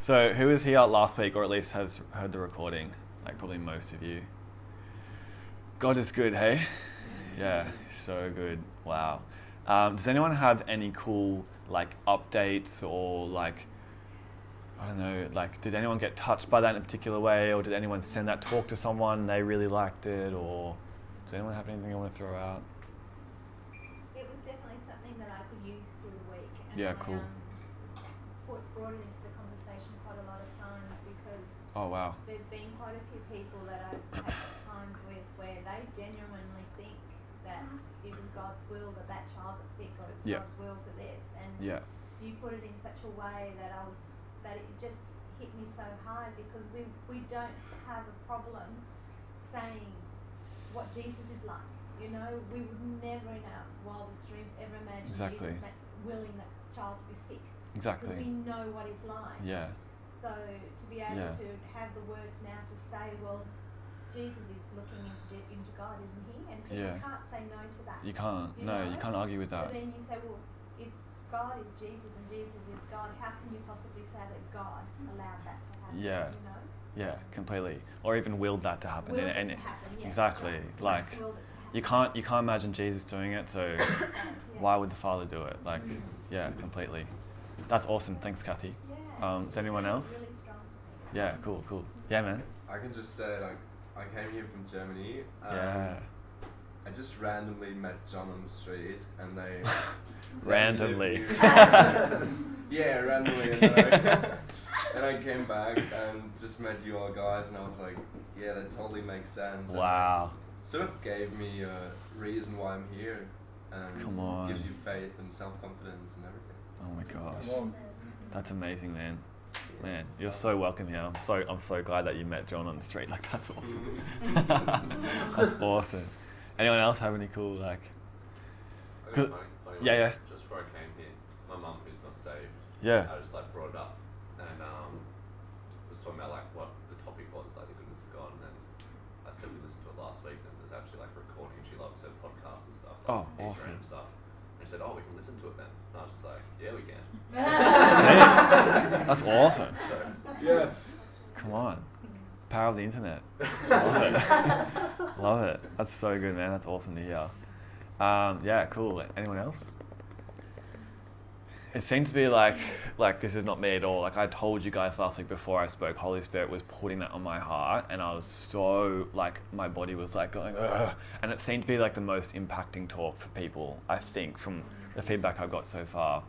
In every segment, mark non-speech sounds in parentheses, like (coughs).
So, who was here last week, or at least has heard the recording? Like, probably most of you. God is good, hey? Yeah, so good. Wow. Um, does anyone have any cool, like, updates or, like, I don't know, like, did anyone get touched by that in a particular way, or did anyone send that talk to someone and they really liked it, or does anyone have anything you want to throw out? It was definitely something that I could use through the week. And Yeah, I, cool. Um, brought it into the conversation quite a lot of times because Oh, wow. there's been quite a few people that I've had times with where they genuinely think that it was God's will that that child was sick or it's. God's will for this. And Yeah. you put it in such a way that I was that it just hit me so hard because we we don't have a problem saying what Jesus is like. You know, we would never in our wildest dreams ever imagine Exactly. Jesus willing that child to be sick Exactly. because we know what it's like. Yeah. So to be able Yeah. to have the words now to say, well, Jesus is looking into into God, isn't he? And people Yeah. can't say no to that. You can't. You No, you can't argue with that. So then you say, well, if God is Jesus and Jesus is God, how can you possibly say that God allowed that to happen? Yeah. You know? Yeah, completely. Or even willed that to happen. Willed And- it and- to happen, yeah. Exactly. Yeah. Like Willed it to happen. you can't you can't imagine Jesus doing it, so (coughs) why would the Father do it? Like, mm-hmm. yeah, completely. That's awesome. Thanks, Kathy. Yeah. Um, is anyone else? was Really strong for me. Yeah, cool, cool. Yeah, man. I can just say like I came here from Germany. Um, Yeah. I just randomly met John on the street, and they Randomly. (laughs) they lived- (laughs) yeah, randomly, and then I, (laughs) and I came back and just met you all guys, and I was like, yeah, that totally makes sense. and Wow. Sort of gave me a reason why I'm here, and Come on. gives you faith and self confidence and everything. Oh my gosh. Come on. That's amazing, man. Man, you're so welcome here. I'm so I'm so glad that you met John on the street. Like that's awesome. (laughs) that's awesome. Anyone else have any cool like? I got Good. a funny, funny Yeah, one. yeah. Just before I came here, my mum, who's not saved, Yeah. I just like brought it up and um, was talking about like what the topic was, like the goodness of God, and then I said we listened to it last week, and there's actually like recording. She loves her podcasts and stuff. Oh, like Easter awesome. and stuff. And she said, "Oh, we can listen to it then." And I was just like, "Yeah, we can." Sick. That's awesome. So Yes. Come on. Power of the internet. Love it. Love it. That's so good, man. That's awesome to hear. Um, yeah, cool. Anyone else? It seemed to be like like this is not me at all. Like I told you guys last week before I spoke, Holy Spirit was putting that on my heart, and I was so like my body was like going, Ugh. and it seemed to be like the most impacting talk for people. I think from the feedback I've got so far.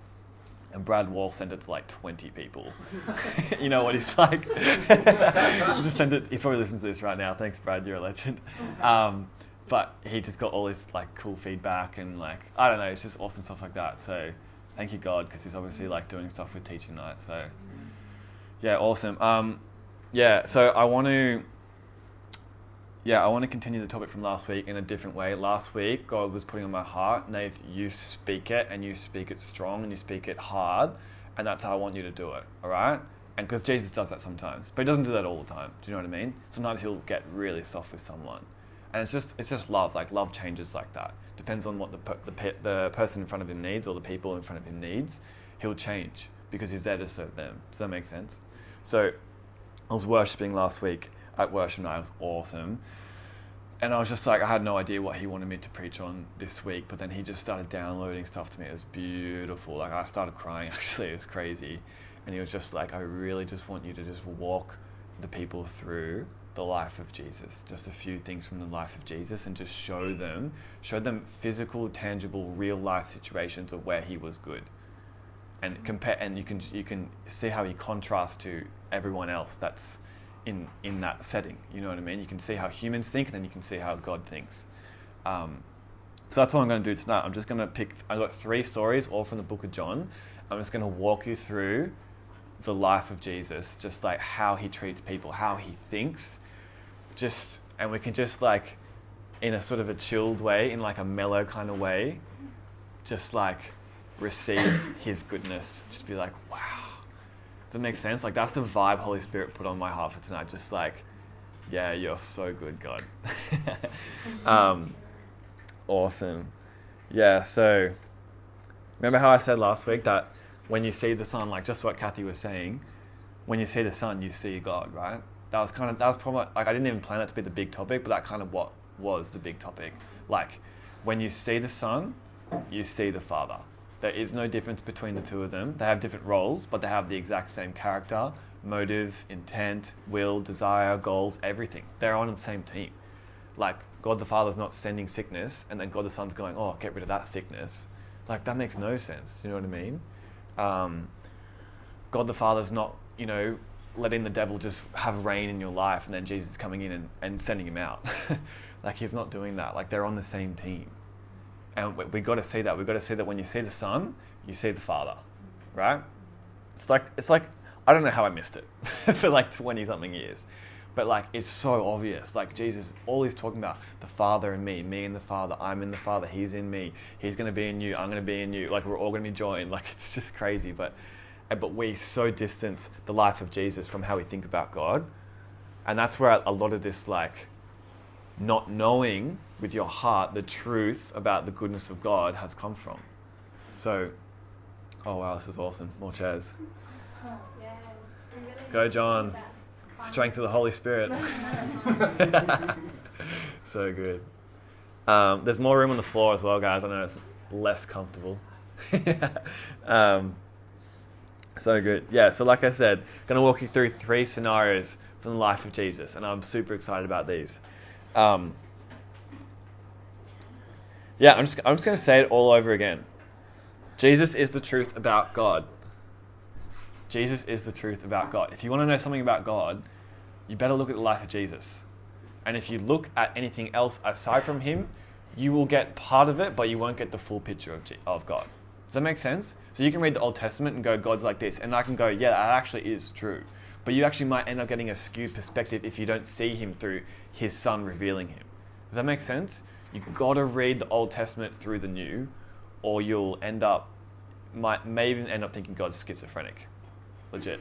And Brad Wolf sent it to like 20 people. (laughs) you know what he's like? (laughs) Just sent it. He probably listens to this right now. Thanks, Brad. You're a legend. Um, but he just got all this like cool feedback and like I don't know. It's just awesome stuff like that. So thank you God because he's obviously like doing stuff with teaching night. So yeah, awesome. Um, yeah. So I want to. Yeah, I want to continue the topic from last week in a different way. Last week, God was putting on my heart, Nath, you speak it and you speak it strong and you speak it hard, and that's how I want you to do it, all right? And because Jesus does that sometimes, but he doesn't do that all the time. Do you know what I mean? Sometimes he'll get really soft with someone, and it's just it's just love. Like love changes like that. Depends on what the the, the person in front of him needs or the people in front of him needs. He'll change because he's there to serve them. Does that make sense? So I was worshiping last week at worship night. It was awesome. And I was just like, I had no idea what he wanted me to preach on this week, but then he just started downloading stuff to me. It was beautiful. Like, I started crying, (laughs) actually. It was crazy. And he was just like, I really just want you to just walk the people through the life of Jesus. Just a few things from the life of Jesus and just show them, show them physical, tangible, real life situations of where he was good and compare and you can you can see how he contrasts to everyone else that's in in that setting you know what i mean? You can see how humans think and then you can see how god thinks. Um, so that's what i'm going to do tonight. I'm just going to pick i've got three stories all from the book of john. I'm just going to walk you through the life of jesus just like how he treats people how he thinks. Just and we can just like in a sort of a chilled way in like a mellow kind of way just like receive his goodness. Just be like, wow. Does that make sense? Like that's the vibe Holy Spirit put on my heart for tonight. Just like, yeah, you're so good, God. (laughs) um, awesome. Yeah, so remember how I said last week that when you see the Son, like just what Kathy was saying, when you see the Son, you see God, right? That was kind of that was probably like I didn't even plan it to be the big topic, but that kind of what was the big topic. Like when you see the Son, you see the Father. There is no difference between the two of them. They have different roles, but they have the exact same character, motive, intent, will, desire, goals, everything. They're on the same team. Like God the Father's not sending sickness, and then God the Son's going, "Oh, get rid of that sickness." Like that makes no sense. You know what I mean? Um, God the Father's not, you know, letting the devil just have reign in your life and then Jesus coming in and, and sending him out. (laughs) like he's not doing that. Like they're on the same team. And we, we got to see that. We've got to see that when you see the Son, you see the Father, right? It's like, it's like, I don't know how I missed it (laughs) for like 20 something years. But like, it's so obvious. Like Jesus, all he's talking about, the Father and me, me and the Father, I'm in the Father, he's in me, he's going to be in you, I'm going to be in you. Like we're all going to be joined. Like it's just crazy. But but we so distance the life of Jesus from how we think about God. And that's where a lot of this, like, not knowing with your heart the truth about the goodness of God has come from. So, oh wow, this is awesome. More chairs. Oh, yeah. Really Go, John. Strength of the Holy Spirit. (laughs) so good. Um, there's more room on the floor as well, guys. I know it's less comfortable. (laughs) um, so good. Yeah, so like I said, going to walk you through three scenarios from the life of Jesus, and I'm super excited about these. Um, yeah, I'm just, I'm just going to say it all over again. Jesus is the truth about God. Jesus is the truth about God. If you want to know something about God, you better look at the life of Jesus. And if you look at anything else aside from Him, you will get part of it, but you won't get the full picture of, G- of God. Does that make sense? So you can read the Old Testament and go, God's like this, and I can go, yeah, that actually is true. But you actually might end up getting a skewed perspective if you don't see Him through His Son revealing Him. Does that make sense? You've got to read the Old Testament through the New, or you'll end up, might may even end up thinking God's schizophrenic. Legit.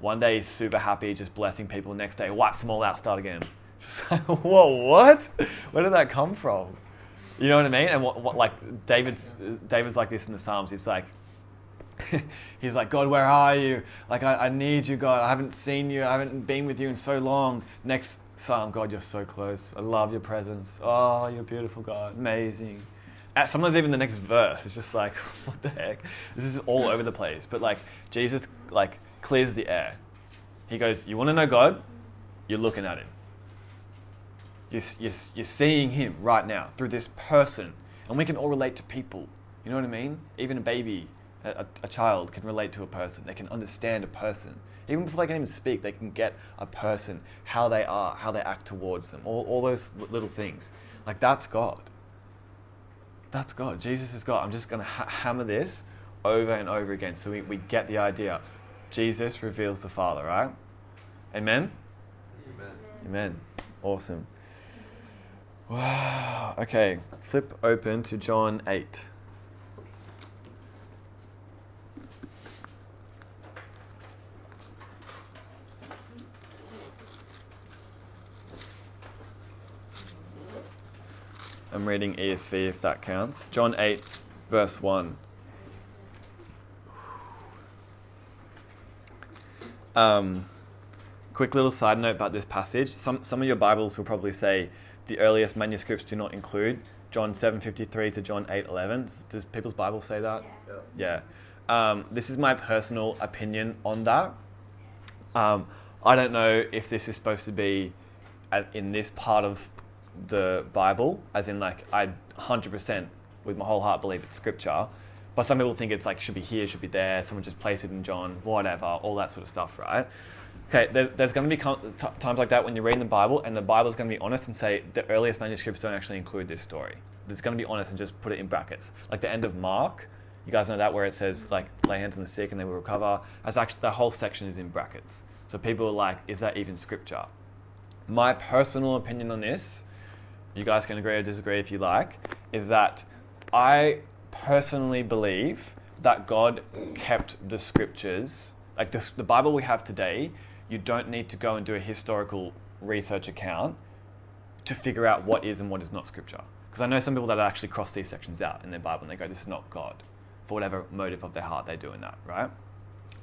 One day he's super happy, just blessing people. Next day, wipes them all out, start again. (laughs) Just like, whoa, what? Where did that come from? You know what I mean? And what, what like David's David's like this in the Psalms. He's like, (laughs) he's like, God, where are you? Like, I, I need you, God. I haven't seen you. I haven't been with you in so long. Next Psalm, God, you're so close. I love your presence. Oh, you're beautiful, God. Amazing. Uh, Sometimes even the next verse it's just like, (laughs) what the heck? This is all over the place. But like Jesus, like clears the air. He goes, you want to know God? You're looking at him. You're, you're, you're seeing him right now through this person. And we can all relate to people. You know what I mean? Even a baby, a, a child can relate to a person. They can understand a person. Even before they can even speak, they can get a person, how they are, how they act towards them, all, all those little things. Like, that's God. That's God. Jesus is God. I'm just going to ha- hammer this over and over again so we, we get the idea. Jesus reveals the Father, right? Amen? Amen. Amen. Awesome. Wow. Okay. Flip open to John 8. I'm reading ESV if that counts. John 8, verse 1. Um, quick little side note about this passage. Some, some of your Bibles will probably say the earliest manuscripts do not include John 7.53 to John 8.11. Does people's Bibles say that? Yeah. Yeah. Um, this is my personal opinion on that. Um, I don't know if this is supposed to be in this part of the Bible, as in like I 100% with my whole heart believe it's scripture. But some people think it's like should be here, should be there. Someone just place it in John, whatever, all that sort of stuff, right? Okay, there, there's going to be times like that when you're reading the Bible, and the Bible's going to be honest and say the earliest manuscripts don't actually include this story. It's going to be honest and just put it in brackets. Like the end of Mark, you guys know that where it says like lay hands on the sick and they will recover. That's actually that whole section is in brackets. So people are like, is that even scripture? My personal opinion on this, you guys can agree or disagree if you like, is that I personally believe that God kept the scriptures, like the Bible we have today, you don't need to go and do a historical research account to figure out what is and what is not scripture. Because I know some people that actually cross these sections out in their Bible and they go, this is not God, for whatever motive of their heart they're doing that, right?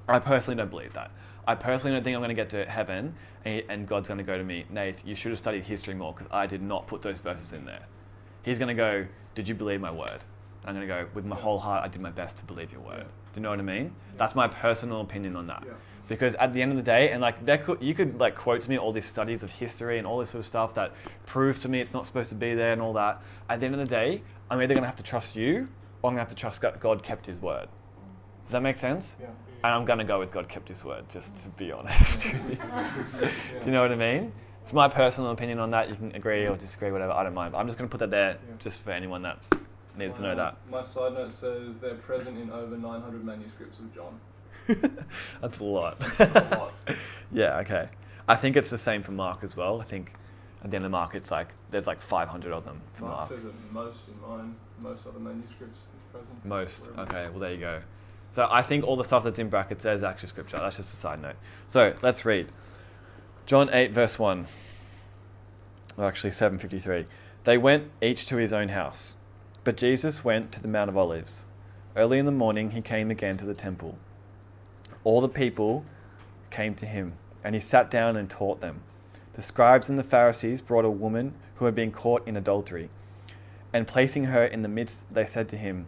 I personally don't believe that. I personally don't think I'm going to get to heaven and, and God's going to go to me, Nath, you should have studied history more because I did not put those verses in there. He's going to go, Did you believe my word? I'm going to go, With my whole heart, I did my best to believe your word. Yeah. Do you know what I mean? That's my personal opinion on that. Yeah. Because at the end of the day, and like that could, you could like quote to me all these studies of history and all this sort of stuff that proves to me it's not supposed to be there and all that. At the end of the day, I'm either going to have to trust you or I'm going to have to trust God, God kept His word. Does that make sense? Yeah. And I'm going to go with God kept His word, just to be honest. (laughs) Do you know what I mean? It's my personal opinion on that. You can agree or disagree, whatever. I don't mind. But I'm just going to put that there just for anyone that needs to know that. My side note says they're present in over 900 manuscripts of John. (laughs) That's a lot. a lot. (laughs) yeah, okay. I think it's the same for Mark as well. I think at the end of Mark, it's like there's like 500 of them for Mark Mark. says that most in mine, most other manuscripts is present. Most. Okay, well, there you go. So I think all the stuff that's in brackets there is actually scripture. That's just a side note. So let's read. John 8, verse 1. Well, actually, 753. They went each to his own house. But Jesus went to the Mount of Olives. Early in the morning, he came again to the temple. All the people came to him, and he sat down and taught them. The scribes and the Pharisees brought a woman who had been caught in adultery. And placing her in the midst, they said to him,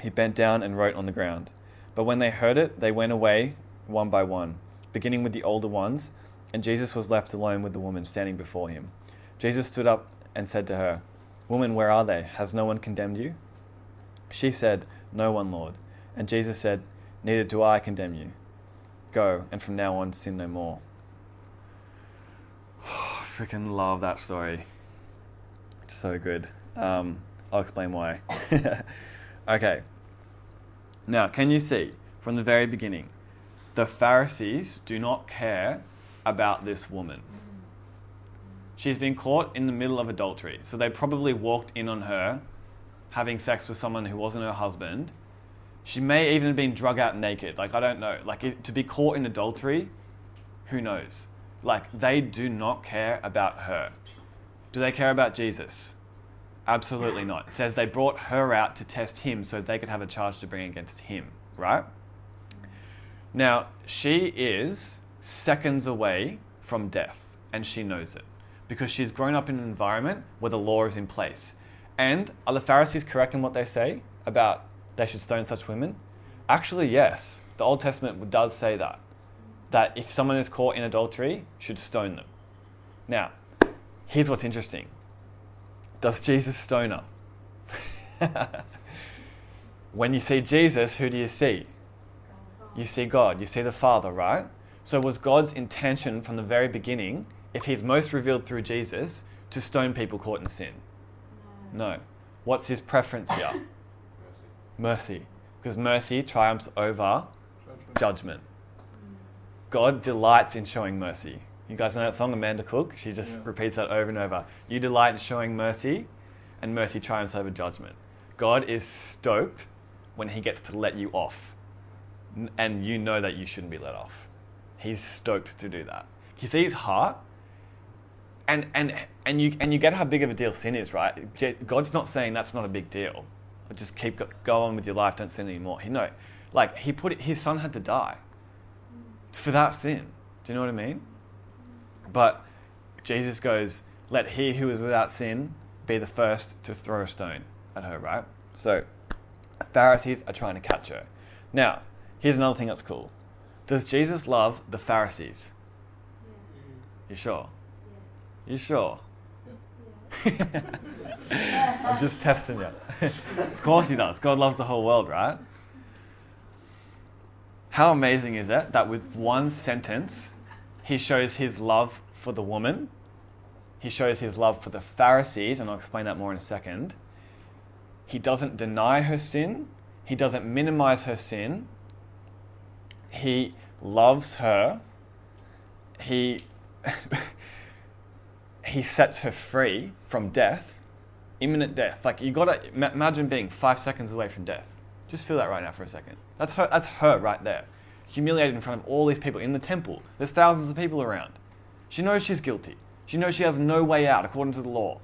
he bent down and wrote on the ground. But when they heard it, they went away one by one, beginning with the older ones, and Jesus was left alone with the woman standing before him. Jesus stood up and said to her, Woman, where are they? Has no one condemned you? She said, No one, Lord. And Jesus said, Neither do I condemn you. Go, and from now on sin no more. (sighs) I freaking love that story. It's so good. Um, I'll explain why. (laughs) okay. Now, can you see from the very beginning, the Pharisees do not care about this woman. She's been caught in the middle of adultery. So they probably walked in on her having sex with someone who wasn't her husband. She may even have been drug out naked. Like, I don't know. Like, to be caught in adultery, who knows? Like, they do not care about her. Do they care about Jesus? Absolutely not. It says they brought her out to test him so they could have a charge to bring against him, right? Now, she is seconds away from death, and she knows it because she's grown up in an environment where the law is in place. And are the Pharisees correct in what they say about they should stone such women? Actually, yes. The Old Testament does say that. That if someone is caught in adultery, should stone them. Now, here's what's interesting. Does Jesus stone her? (laughs) when you see Jesus, who do you see? You see God, you see the Father, right? So was God's intention from the very beginning, if he's most revealed through Jesus, to stone people caught in sin? No. What's his preference here? Mercy. (coughs) Mercy. Because mercy triumphs over Judgment. judgment. God delights in showing mercy. You guys know that song, Amanda Cook? She just Yeah. repeats that over and over. You delight in showing mercy, and mercy triumphs over judgment. God is stoked when he gets to let you off, and you know that you shouldn't be let off. He's stoked to do that. He sees heart, and and and you and you get how big of a deal sin is, right? God's not saying that's not a big deal. Just keep go, go on with your life. Don't sin anymore. He no, like he put it, his son had to die for that sin. Do you know what I mean? But Jesus goes, "Let he who is without sin be the first to throw a stone at her." Right? So Pharisees are trying to catch her. Now, here's another thing that's cool. Does Jesus love the Pharisees? Yes. You sure? You sure? (laughs) I'm just testing you. of course he does. God loves the whole world, right? How amazing is it that with one sentence, he shows his love for the woman, he shows his love for the Pharisees, and I'll explain that more in a second. He doesn't deny her sin, he doesn't minimize her sin, he loves her he (laughs) he sets her free from death, imminent death. Like you gotta imagine being five seconds away from death. Just feel that right now for a second. That's her. That's her right there, humiliated in front of all these people in the temple. There's thousands of people around. She knows she's guilty. She knows she has no way out according to the law.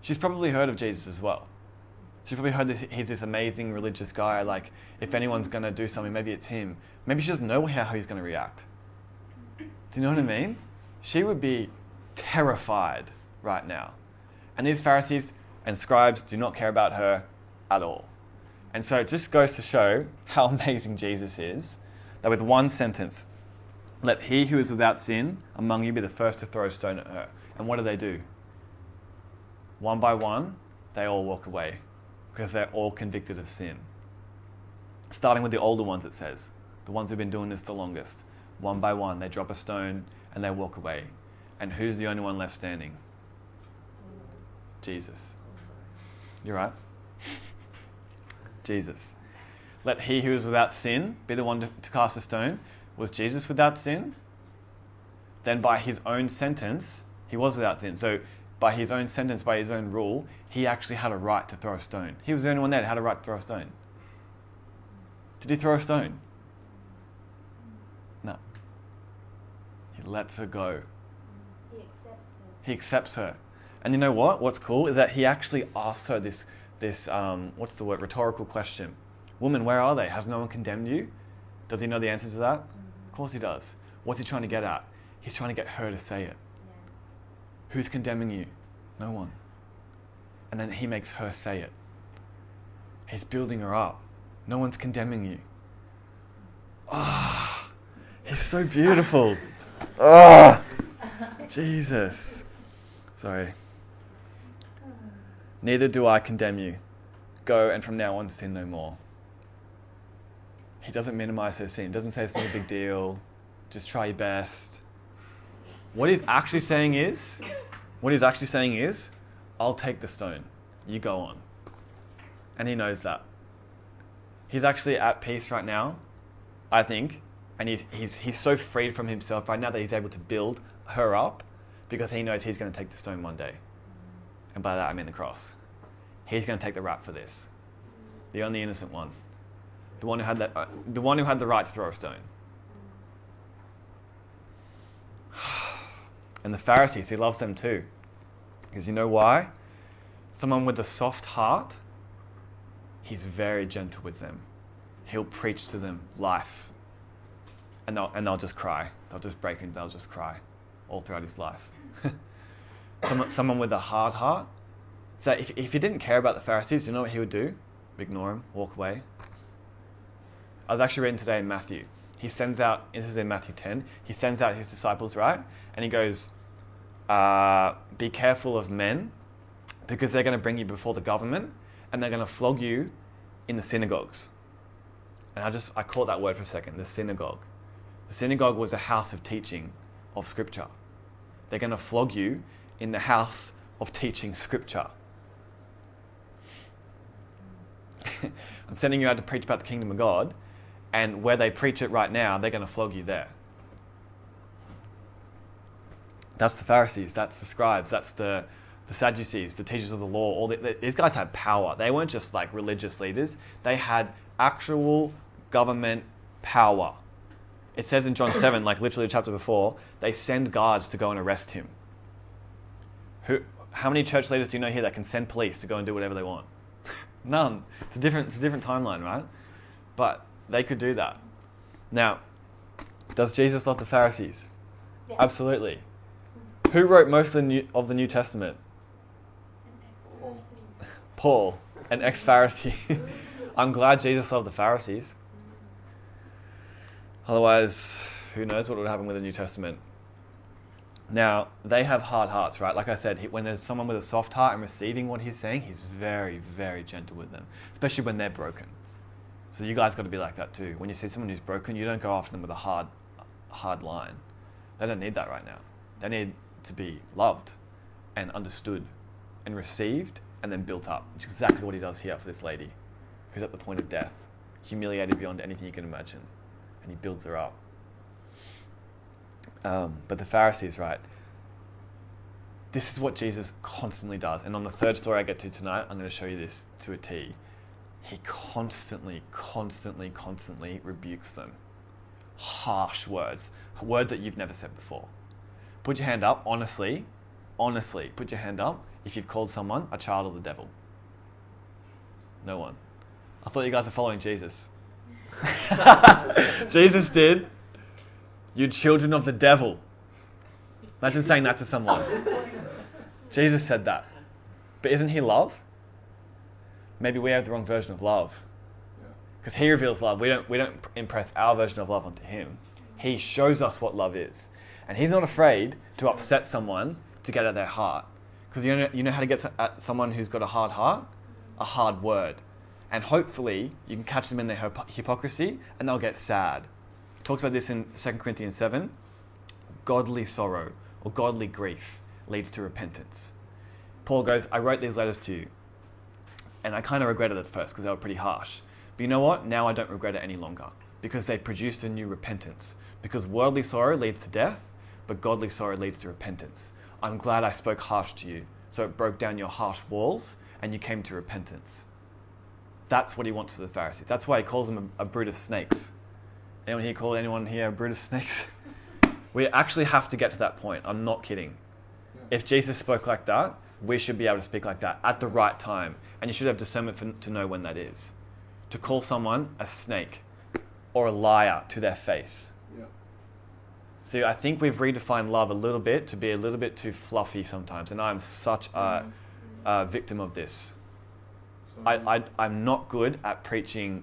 She's probably heard of Jesus as well. She's probably heard this, he's this amazing religious guy. Like, if anyone's going to do something, maybe it's him. Maybe she doesn't know how he's going to react. Do you know what I mean? She would be terrified right now. And these Pharisees and scribes do not care about her at all. And so it just goes to show how (laughs) amazing Jesus is that with one sentence, let he who is without sin among you be the first to throw a stone at her. And what do they do? One by one, they all walk away because they're all convicted of sin. Starting with the older ones, it says, the ones who've been doing this the longest. One by one, they drop a stone and they walk away. And who's the only one left standing? Jesus. You're right. Jesus. Let he who is without sin be the one to, to cast a stone. Was Jesus without sin? Then by his own sentence, he was without sin. So by his own sentence, by his own rule, he actually had a right to throw a stone. He was the only one there that had a right to throw a stone. Did he throw a stone? No. He lets her go. He accepts her. He accepts her. And you know what? What's cool is that he actually asks her this, this um, what's the word, rhetorical question. Woman, where are they? Has no one condemned you? Does he know the answer to that? Of course he does. What's he trying to get at? He's trying to get her to say it. Yeah. Who's condemning you? No one. And then he makes her say it. He's building her up. No one's condemning you. Ah, he's so beautiful. (laughs) Ah, Jesus. Sorry. Neither do I condemn you. Go and from now on sin no more. He doesn't minimize her sin. Doesn't say it's not a big deal. Just try your best. What he's actually saying is, what he's actually saying is, I'll take the stone. You go on. And he knows that. He's actually at peace right now, I think. And he's, he's, he's so freed from himself right now that he's able to build her up because he knows he's going to take the stone one day. And by that I mean the cross. He's going to take the rap for this. The only innocent one. The one who had, that, uh, the, one who had the right to throw a stone. (sighs) And the Pharisees, he loves them too. Because you know why? Someone with a soft heart, he's very gentle with them. He'll preach to them life. And they'll, and they'll just cry. They'll just break and they'll just cry all throughout his life. (laughs) someone, someone with a hard heart. So if, if he didn't care about the Pharisees, you know what he would do? Ignore him, walk away. I was actually reading today in Matthew. He sends out, this is in Matthew 10, he sends out his disciples, right? And he goes, uh, Be careful of men because they're going to bring you before the government and they're going to flog you in the synagogues. And I just, I caught that word for a second the synagogue. The synagogue was a house of teaching of scripture. They're going to flog you in the house of teaching scripture. (laughs) I'm sending you out to preach about the kingdom of God, and where they preach it right now, they're going to flog you there. That's the Pharisees, that's the scribes, that's the, the Sadducees, the teachers of the law. All the, the, these guys had power. They weren't just like religious leaders, they had actual government power. It says in John (coughs) 7, like literally the chapter before, they send guards to go and arrest him. Who, how many church leaders do you know here that can send police to go and do whatever they want? None. It's a different, it's a different timeline, right? But they could do that. Now, does Jesus love the Pharisees? Yeah. Absolutely. Who wrote most of the New, of the New Testament? An. Paul, an ex Pharisee. (laughs) I'm glad Jesus loved the Pharisees. Otherwise, who knows what would happen with the New Testament? Now, they have hard hearts, right? Like I said, when there's someone with a soft heart and receiving what he's saying, he's very, very gentle with them, especially when they're broken. So you guys got to be like that too. When you see someone who's broken, you don't go after them with a hard, hard line. They don't need that right now. They need to be loved and understood and received and then built up, which is exactly what he does here for this lady who's at the point of death, humiliated beyond anything you can imagine. And he builds her up. Um, but the Pharisees, right? This is what Jesus constantly does. And on the third story I get to tonight, I'm going to show you this to a T. He constantly, constantly, constantly rebukes them. Harsh words, words that you've never said before. Put your hand up, honestly, honestly, put your hand up if you've called someone a child of the devil. No one. I thought you guys are following Jesus. (laughs) Jesus did. You children of the devil. Imagine saying that to someone. Jesus said that. But isn't he love? Maybe we have the wrong version of love. Yeah. Because he reveals love. We don't, we don't impress our version of love onto him. He shows us what love is. And he's not afraid to upset someone to get at their heart. Because you know, you know how to get at someone who's got a hard heart? A hard word. And hopefully you can catch them in their hypocrisy and they'll get sad. Talks about this in 2 Corinthians 7. Godly sorrow or godly grief leads to repentance. Paul goes, I wrote these letters to you and I kind of regretted it at first because they were pretty harsh. But you know what? Now I don't regret it any longer because they produced a new repentance. Because worldly sorrow leads to death, but godly sorrow leads to repentance. I'm glad I spoke harsh to you, so it broke down your harsh walls and you came to repentance. That's what he wants for the Pharisees. That's why he calls them a, a brood of snakes. Anyone here call anyone here of snakes? (laughs) we actually have to get to that point. I'm not kidding. If Jesus spoke like that, we should be able to speak like that at the right time. And you should have discernment for, to know when that is. To call someone a snake or a liar to their face. Yeah. See, I think we've redefined love a little bit to be a little bit too fluffy sometimes. And I'm such a, mm-hmm. a victim of this. I, I, I'm not good at preaching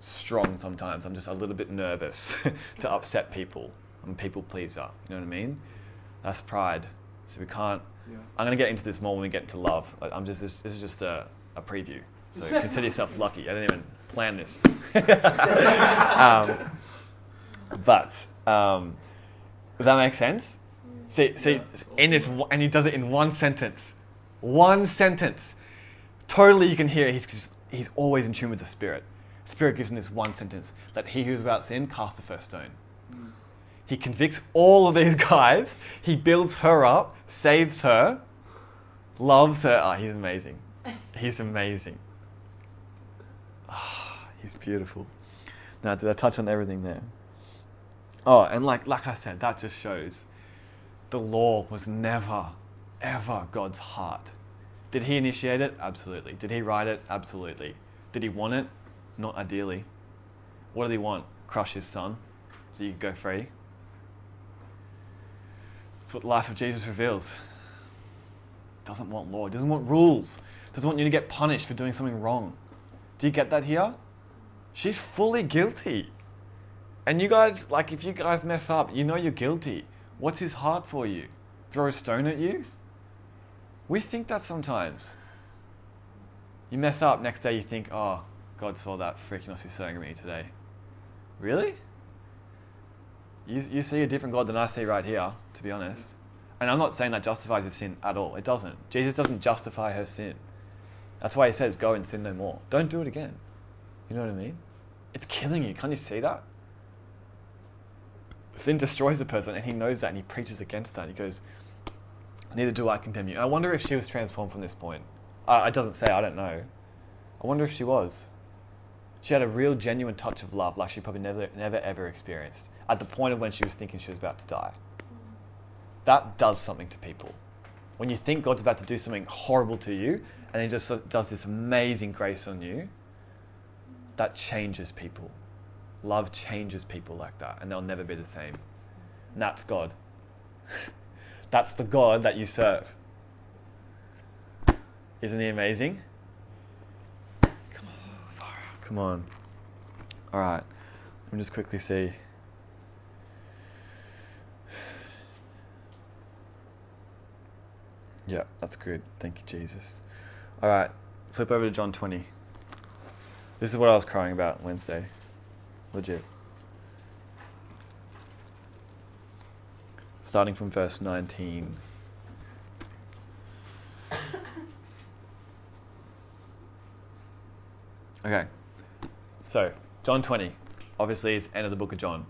strong sometimes. I'm just a little bit nervous (laughs) to upset people. I'm a people pleaser. You know what I mean? That's pride. So we can't. yeah. I'm going to get into this more when we get into love. I- I'm just. This, this is just a, a preview. So (laughs) consider yourself lucky. I didn't even plan this. (laughs) um, but um, does that make sense? See, see, Yeah. in this, and he does it in one sentence. One sentence. Totally, you can hear he's just, he's always in tune with the Spirit. Spirit gives him this one sentence: "Let he who is without sin cast the first stone." He convicts all of these (laughs) guys. He builds her up, saves her, loves her. Oh, he's amazing. He's amazing. Ah, he's beautiful. Now, did I touch on everything there? Oh, and like like I said, that just shows the law was never, ever God's heart. Did he initiate it? Absolutely. Did he write it? Absolutely. Did he want it? Not ideally. What did he want? Crush his son so you could go free? That's what the life of Jesus reveals. Doesn't want law, doesn't want rules, doesn't want you to get punished for doing something wrong. Do you get that here? She's fully guilty. And you guys, like, if you guys mess up, you know you're guilty. What's his heart for you? Throw a stone at you? We think that sometimes. You mess up, next day you think, oh, God saw that, freaking must be staring at me today. Really? You, you see a different God than I see right here, to be honest. And I'm not saying that justifies your sin at all. It doesn't. Jesus doesn't justify her sin. That's why he says, go and sin no more. Don't do it again. You know what I mean? It's killing you. Can't you see that? Sin destroys a person, and he knows that, and he preaches against that. He goes, Neither do I condemn you. I wonder if she was transformed from this point. Uh, it doesn't say, I don't know. I wonder if she was. She had a real genuine touch of love like she probably never, never ever experienced at the point of when she was thinking she was about to die. That does something to people. When you think God's about to do something horrible to you and he just does this amazing grace on you, that changes people. Love changes people like that and they'll never be the same. And that's God. (laughs) that's the God that you serve. Isn't he amazing? Come on, far out. Come on. All right. Let me just quickly see. (sighs) Yeah, that's good. Thank you, Jesus. All right. Flip over to John 20. This is what I was crying about Wednesday. Legit. Starting from verse 19. (coughs) Okay. So, John 20. Obviously, it's end of the book of John.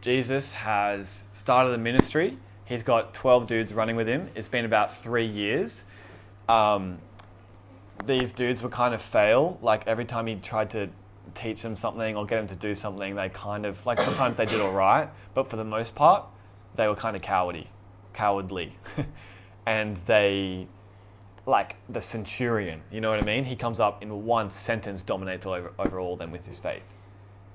Jesus has started a ministry. He's got 12 dudes running with him. It's been about three years. Um, these dudes would kind of fail. Like every time he tried to teach them something or get them to do something, they kind of, like sometimes they did all right, but for the most part, they were kind of cowardly. Cowardly. (laughs) and they like the centurion. You know what I mean? He comes up in one sentence, dominates over, over all them with his faith.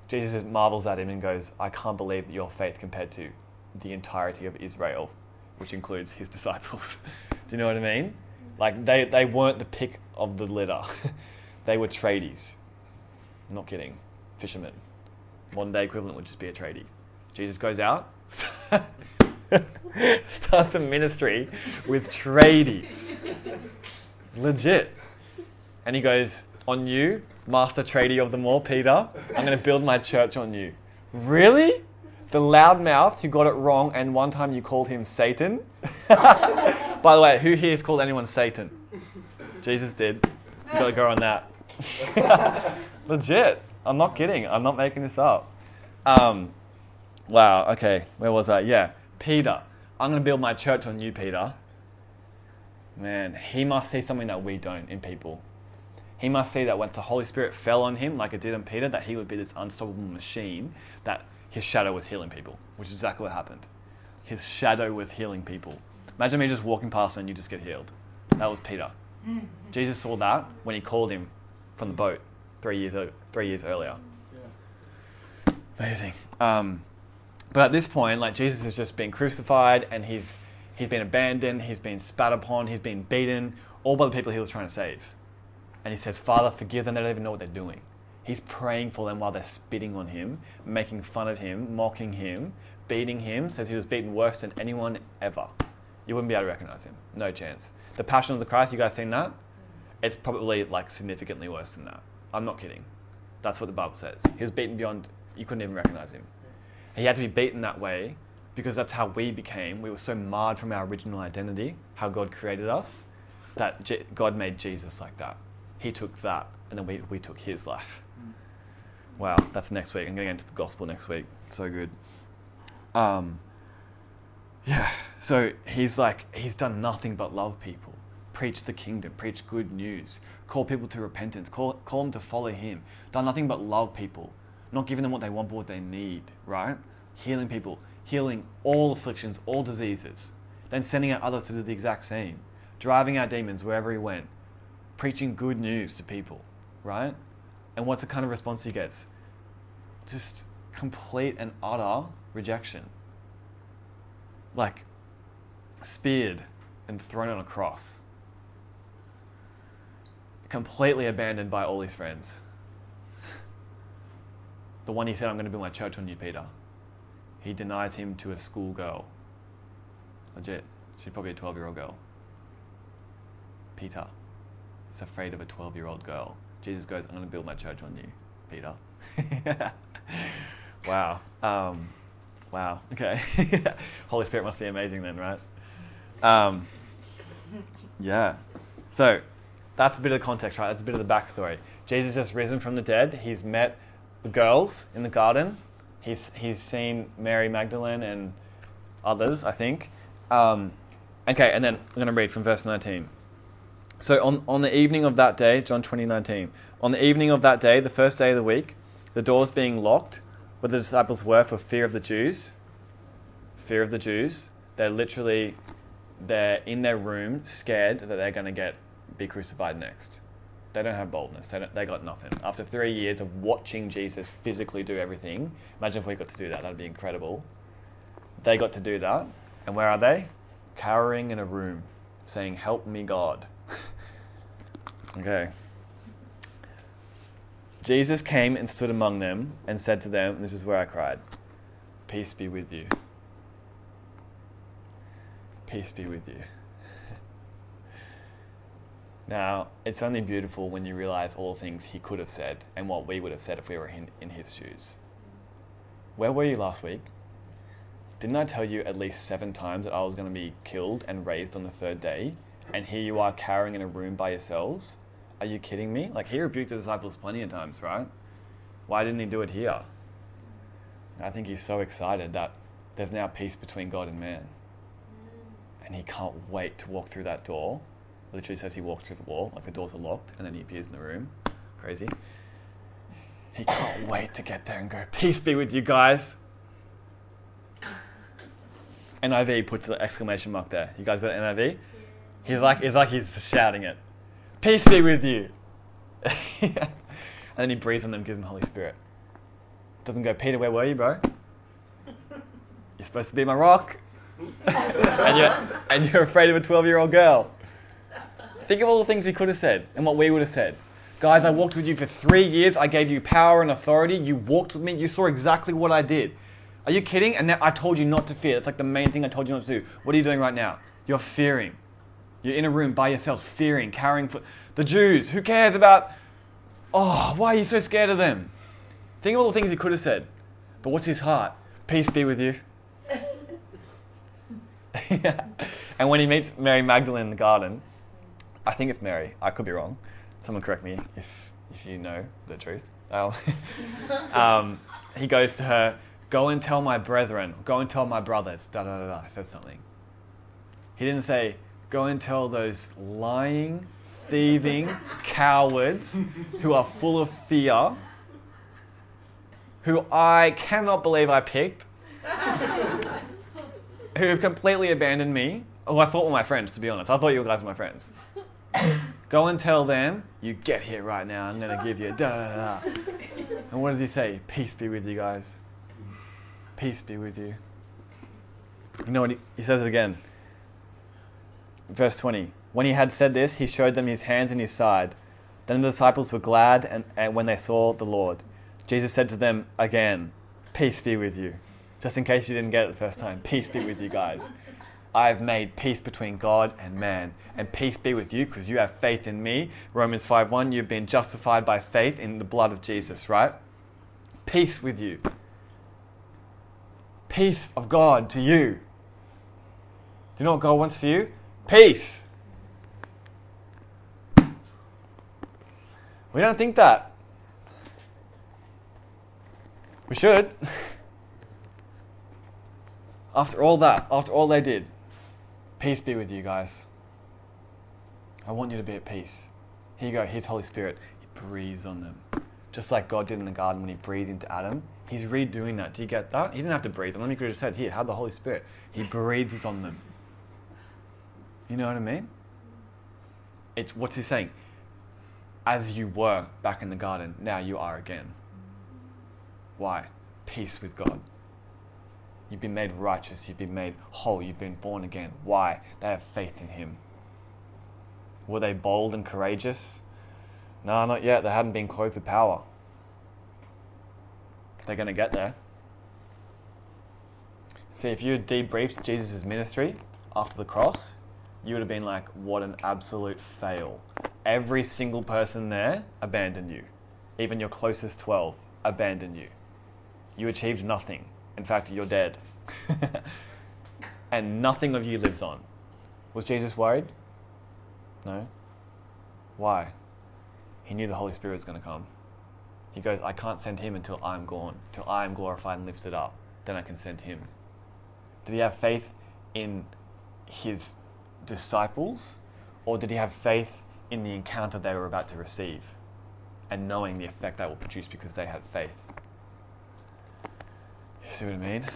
Jesus just marvels at him and goes, I can't believe that your faith compared to the entirety of Israel, which includes his (laughs) disciples. (laughs) Do you know what I mean? Like they, they weren't the pick of the litter. (laughs) they were tradies. I'm not kidding. Fishermen. Modern day equivalent would just be a tradie. Jesus goes out, (laughs) starts a ministry with tradies. Legit. And he goes, On you, master tradie of them all, Peter, I'm going to build my church on you. Really? The loudmouth who got it wrong, and one time you called him Satan? (laughs) By the way, who here has called anyone Satan? Jesus did. You gotta go on that. (laughs) Legit. I'm not kidding. I'm not making this up. Um, wow, okay. Where was I? Yeah. Peter. I'm going to build my church on you, Peter. Man, he must see something that we don't in people. He must see that once the Holy Spirit fell on him, like it did on Peter, that he would be this unstoppable machine, that his shadow was healing people, which is exactly what happened. His shadow was healing people. Imagine me just walking past and you just get healed. That was Peter. (laughs) Jesus saw that when he called him from the boat three years, three years earlier. Yeah. Amazing. Um, but at this point, like Jesus has just been crucified and he's he's been abandoned, he's been spat upon, he's been beaten, all by the people he was trying to save. And he says, Father, forgive them, they don't even know what they're doing. He's praying for them while they're spitting on him, making fun of him, mocking him, beating him, says he was beaten worse than anyone ever. You wouldn't be able to recognize him. No chance. The Passion of the Christ, you guys seen that? It's probably like significantly worse than that. I'm not kidding. That's what the Bible says. He was beaten beyond, you couldn't even recognize him. He had to be beaten that way because that's how we became. We were so marred from our original identity, how God created us, that Je- God made Jesus like that. He took that, and then we, we took his life. Wow, that's next week. I'm going to get into the gospel next week. So good. Um, yeah, so he's like, he's done nothing but love people, preach the kingdom, preach good news, call people to repentance, call, call them to follow him. Done nothing but love people, not giving them what they want but what they need, right? Healing people, healing all afflictions, all diseases, then sending out others to do the exact same, driving out demons wherever he went, preaching good news to people, right? And what's the kind of response he gets? Just complete and utter rejection. Like speared and thrown on a cross. Completely abandoned by all his friends. The one he said, I'm going to build my church on you, Peter. He denies him to a schoolgirl. Legit. She's probably a 12 year old girl. Peter is afraid of a 12 year old girl. Jesus goes, I'm going to build my church on you, Peter. (laughs) wow. Um, wow. Okay. (laughs) Holy Spirit must be amazing then, right? Um, yeah. So that's a bit of the context, right? That's a bit of the backstory. Jesus just risen from the dead. He's met the girls in the garden. He's, he's seen Mary Magdalene and others, I think. Um, okay, and then I'm going to read from verse 19. So on, on the evening of that day, John 20, 19, on the evening of that day, the first day of the week, the doors being locked, where the disciples were for fear of the Jews, fear of the Jews, they're literally, they're in their room scared that they're going to get, be crucified next. They don't have boldness. They, don't, they got nothing. After three years of watching Jesus physically do everything, imagine if we got to do that. That'd be incredible. They got to do that. And where are they? Cowering in a room, saying, Help me, God. (laughs) okay. Jesus came and stood among them and said to them, This is where I cried, Peace be with you. Peace be with you. Now, it's only beautiful when you realize all the things he could have said and what we would have said if we were in, in his shoes. Where were you last week? Didn't I tell you at least seven times that I was going to be killed and raised on the third day? And here you are cowering in a room by yourselves? Are you kidding me? Like, he rebuked the disciples plenty of times, right? Why didn't he do it here? I think he's so excited that there's now peace between God and man. And he can't wait to walk through that door. Literally says he walks through the wall, like the doors are locked, and then he appears in the room. Crazy. He can't (laughs) wait to get there and go, Peace be with you guys. NIV puts the exclamation mark there. You guys got NIV? He's like, it's like he's shouting it. Peace be with you. (laughs) and then he breathes on them, gives them Holy Spirit. Doesn't go, Peter, where were you, bro? (laughs) You're supposed to be my rock. and, you're, and you're afraid of a 12 year old girl. Think of all the things he could have said and what we would have said. Guys, I walked with you for three years. I gave you power and authority. You walked with me. You saw exactly what I did. Are you kidding? And I told you not to fear. That's like the main thing I told you not to do. What are you doing right now? You're fearing. You're in a room by yourselves, fearing, carrying. For... The Jews, who cares about. Oh, why are you so scared of them? Think of all the things he could have said. But what's his heart? Peace be with you. (laughs) And when he meets Mary Magdalene in the garden, I think it's Mary. I could be wrong. Someone correct me if, if you know the truth. (laughs) Um, he goes to her, Go and tell my brethren, go and tell my brothers, da da da da, says something. He didn't say, Go and tell those lying, thieving (laughs) cowards who are full of fear, who I cannot believe I picked, (laughs) who have completely abandoned me. Oh, I thought were my friends, to be honest. I thought you guys were my friends. (coughs) Go and tell them, you get here right now. I'm going to give you da da da. And what does he say? Peace be with you guys. Peace be with you. You know what? He, he says again. Verse 20. When he had said this, he showed them his hands and his side. Then the disciples were glad and, and when they saw the Lord. Jesus said to them again, Peace be with you. Just in case you didn't get it the first time, peace be with you guys. I've made peace between God and man, and peace be with you because you have faith in me. Romans 5:1, you've been justified by faith in the blood of Jesus, right? Peace with you. Peace of God to you. Do you know what God wants for you? Peace. We don't think that. We should. (laughs) After all that, after all they did, peace be with you guys. I want you to be at peace. Here you go, here's Holy Spirit. He breathes on them. Just like God did in the garden when he breathed into Adam. He's redoing that. Do you get that? He didn't have to breathe on them. He could have just said, Here, have the Holy Spirit. He breathes on them. You know what I mean? It's what's he saying? As you were back in the garden, now you are again. Why? Peace with God. You've been made righteous. You've been made whole. You've been born again. Why? They have faith in Him. Were they bold and courageous? No, not yet. They hadn't been clothed with power. They're going to get there. See, if you debriefed Jesus' ministry after the cross, you would have been like, what an absolute fail. Every single person there abandoned you. Even your closest 12 abandoned you. You achieved nothing. In fact, you're dead. (laughs) and nothing of you lives on. Was Jesus worried? No. Why? He knew the Holy Spirit was going to come. He goes, I can't send him until I'm gone, till I am glorified and lifted up. Then I can send him. Did he have faith in his disciples, or did he have faith in the encounter they were about to receive and knowing the effect that will produce because they had faith? See what I mean?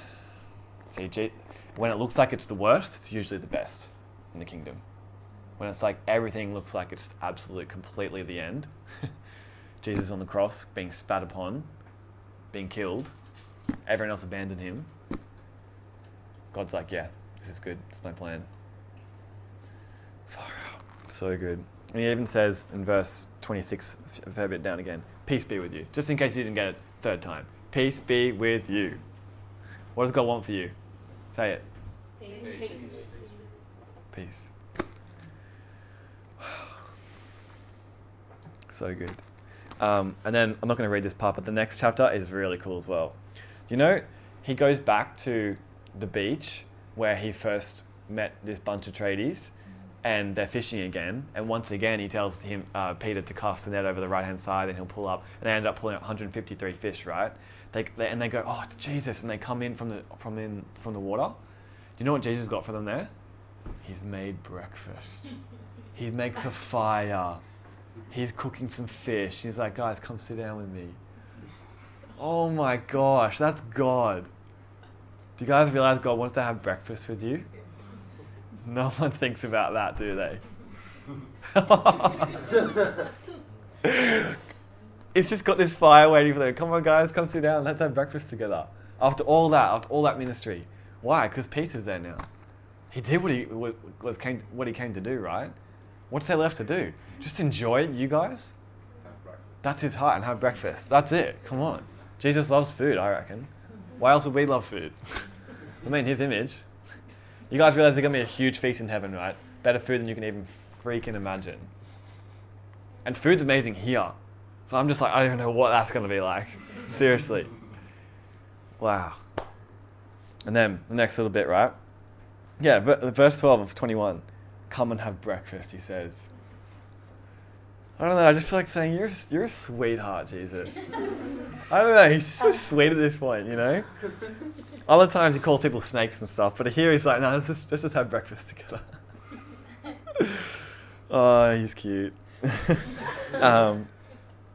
See, when it looks like it's the worst, it's usually the best in the kingdom. When it's like everything looks like it's absolute, completely the end, (laughs) Jesus on the cross, being spat upon, being killed, everyone else abandoned him. God's like, yeah, this is good. It's my plan. Far out. So good. And he even says in verse 26, a fair bit down again, peace be with you. Just in case you didn't get it third time. Peace be with you. What does God want for you? Say it. Peace. Peace. (sighs) So good. Um, and then I'm not going to read this part, but the next chapter is really cool as well. You know, he goes back to the beach where he first met this bunch of tradies, and they're fishing again. And once again, he tells him uh, Peter to cast the net over the right hand side, and he'll pull up. And they end up pulling out 153 fish, right? They, they and they go, oh, it's Jesus, and they come in from the from in from the water. Do you know what Jesus got for them there? He's made breakfast. He makes a fire. He's cooking some fish. He's like, guys, come sit down with me. Oh my gosh, that's God. Do you guys realize God wants to have breakfast with you? No (laughs) one thinks about that, do they? (laughs) (laughs) it's just got this fire waiting for them. Come on, guys, come sit down. Let's have breakfast together. After all that, after all that ministry, why? Because peace is there now. He did what he was came what he came to do, right? What's there left to do? Just enjoy it, you guys. That's his heart and have breakfast. That's it. Come on. Jesus loves food, I reckon. Why else would we love food? (laughs) I mean, his image. You guys realize there's going to be a huge feast in heaven, right? Better food than you can even freaking imagine. And food's amazing here. So I'm just like, I don't even know what that's going to be like. Seriously. Wow. And then the next little bit, right? Yeah, ver- verse 12 of 21. Come and have breakfast, he says. I don't know, I just feel like saying, You're, you're a sweetheart, Jesus. I don't know, he's so sweet at this point, you know? Other times he calls people snakes and stuff, but here he's like, No, let's just, let's just have breakfast together. (laughs) oh, he's cute. (laughs) um,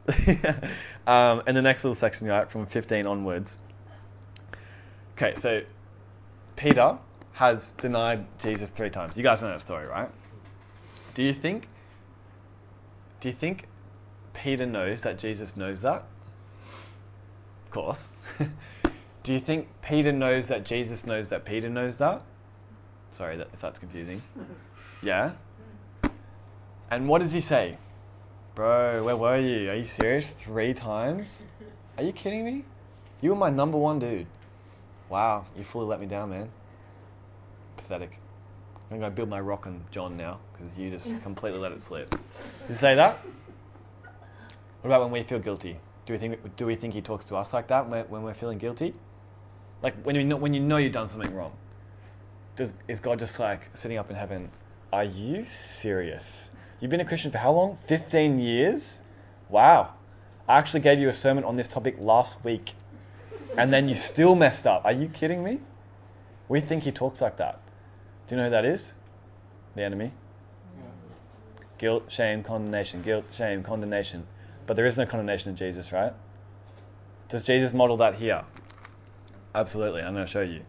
(laughs) um, and the next little section, right, from 15 onwards. Okay, so Peter has denied Jesus three times. You guys know that story, right? Do you think? Do you think Peter knows that Jesus knows that? Of course. (laughs) do you think Peter knows that Jesus knows that Peter knows that? Sorry that, if that's confusing. (laughs) Yeah. And what does he say? Bro, where were you? Are you serious? Three times? Are you kidding me? You were my number one dude. Wow, you fully let me down, man. Pathetic. I'm gonna go build my rock on John now because you just (laughs) completely let it slip. Did you say that? What about when we feel guilty? Do we think do we think he talks to us like that when when we're feeling guilty? Like when you know when you know you've done something wrong. Does is God just like sitting up in heaven? Are you serious? You've been a Christian for how long? 15 years? Wow. I actually gave you a sermon on this topic last week. And then you still messed up. Are you kidding me? We think he talks like that. Do you know who that is? The enemy. Guilt, shame, condemnation. Guilt, shame, condemnation. But there is no condemnation in Jesus, right? Does Jesus model that here? Absolutely. I'm going to show you.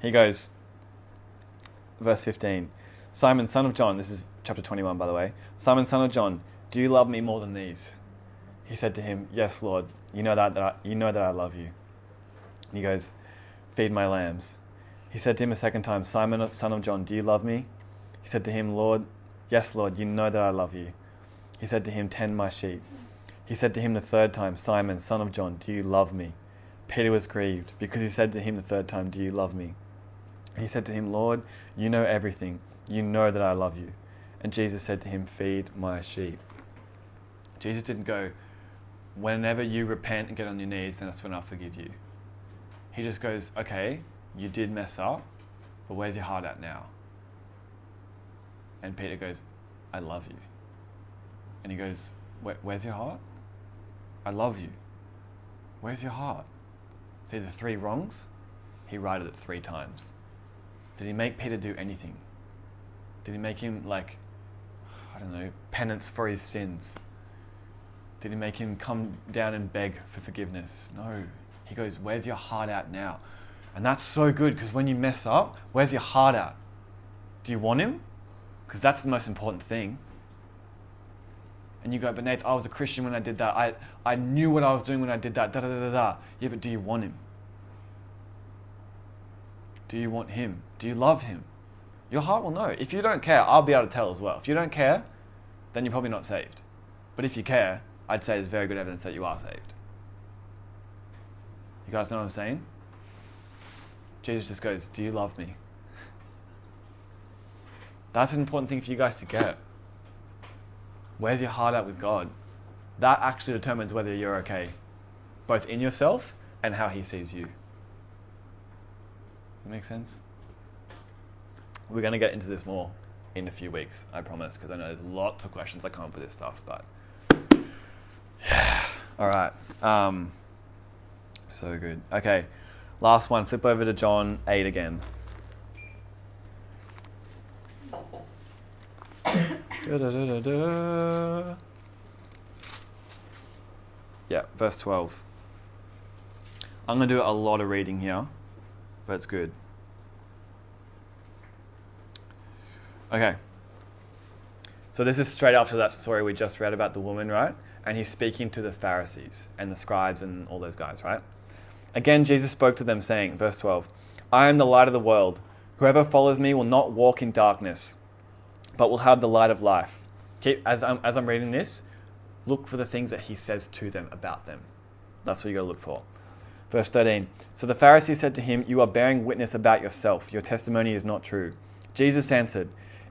He goes, verse 15 Simon, son of John, this is chapter 21, by the way. Simon, son of John, do you love me more than these? He said to him, Yes, Lord. You know that, that I, you know that I love you. And he goes, Feed my lambs. He said to him a second time, Simon, son of John, do you love me? He said to him, Lord, yes, Lord, you know that I love you. He said to him, Tend my sheep. He said to him the third time, Simon, son of John, do you love me? Peter was grieved because he said to him the third time, Do you love me? He said to him, Lord, you know everything. You know that I love you. And Jesus said to him, Feed my sheep. Jesus didn't go, Whenever you repent and get on your knees, then that's when I'll forgive you. He just goes, Okay, you did mess up, but where's your heart at now? And Peter goes, I love you. And he goes, Where's your heart? I love you. Where's your heart? See the three wrongs? He righted it three times. Did he make Peter do anything? Did he make him like, I don't know, penance for his sins? Did he make him come down and beg for forgiveness? No. He goes, Where's your heart at now? And that's so good because when you mess up, where's your heart at? Do you want him? Because that's the most important thing. And you go, but Nate, I was a Christian when I did that. I, I knew what I was doing when I did that. Da da da da da. Yeah, but do you want him? Do you want him? Do you love him? Your heart will know. If you don't care, I'll be able to tell as well. If you don't care, then you're probably not saved. But if you care, I'd say there's very good evidence that you are saved. You guys know what I'm saying? Jesus just goes, Do you love me? That's an important thing for you guys to get. Where's your heart at with God? That actually determines whether you're okay, both in yourself and how He sees you. Make sense? We're going to get into this more in a few weeks, I promise, because I know there's lots of questions that come up with this stuff. But yeah, all right. Um, so good. Okay, last one. Flip over to John 8 again. Da-da-da-da-da. (coughs) Yeah, verse 12. I'm going to do a lot of reading here, but it's good. Okay. So this is straight after that story we just read about the woman, right? And he's speaking to the Pharisees and the scribes and all those guys, right? Again, Jesus spoke to them, saying, verse 12, I am the light of the world. Whoever follows me will not walk in darkness, but will have the light of life. Keep, as, I'm, as I'm reading this, look for the things that he says to them about them. That's what you got to look for. Verse 13 So the Pharisees said to him, You are bearing witness about yourself. Your testimony is not true. Jesus answered,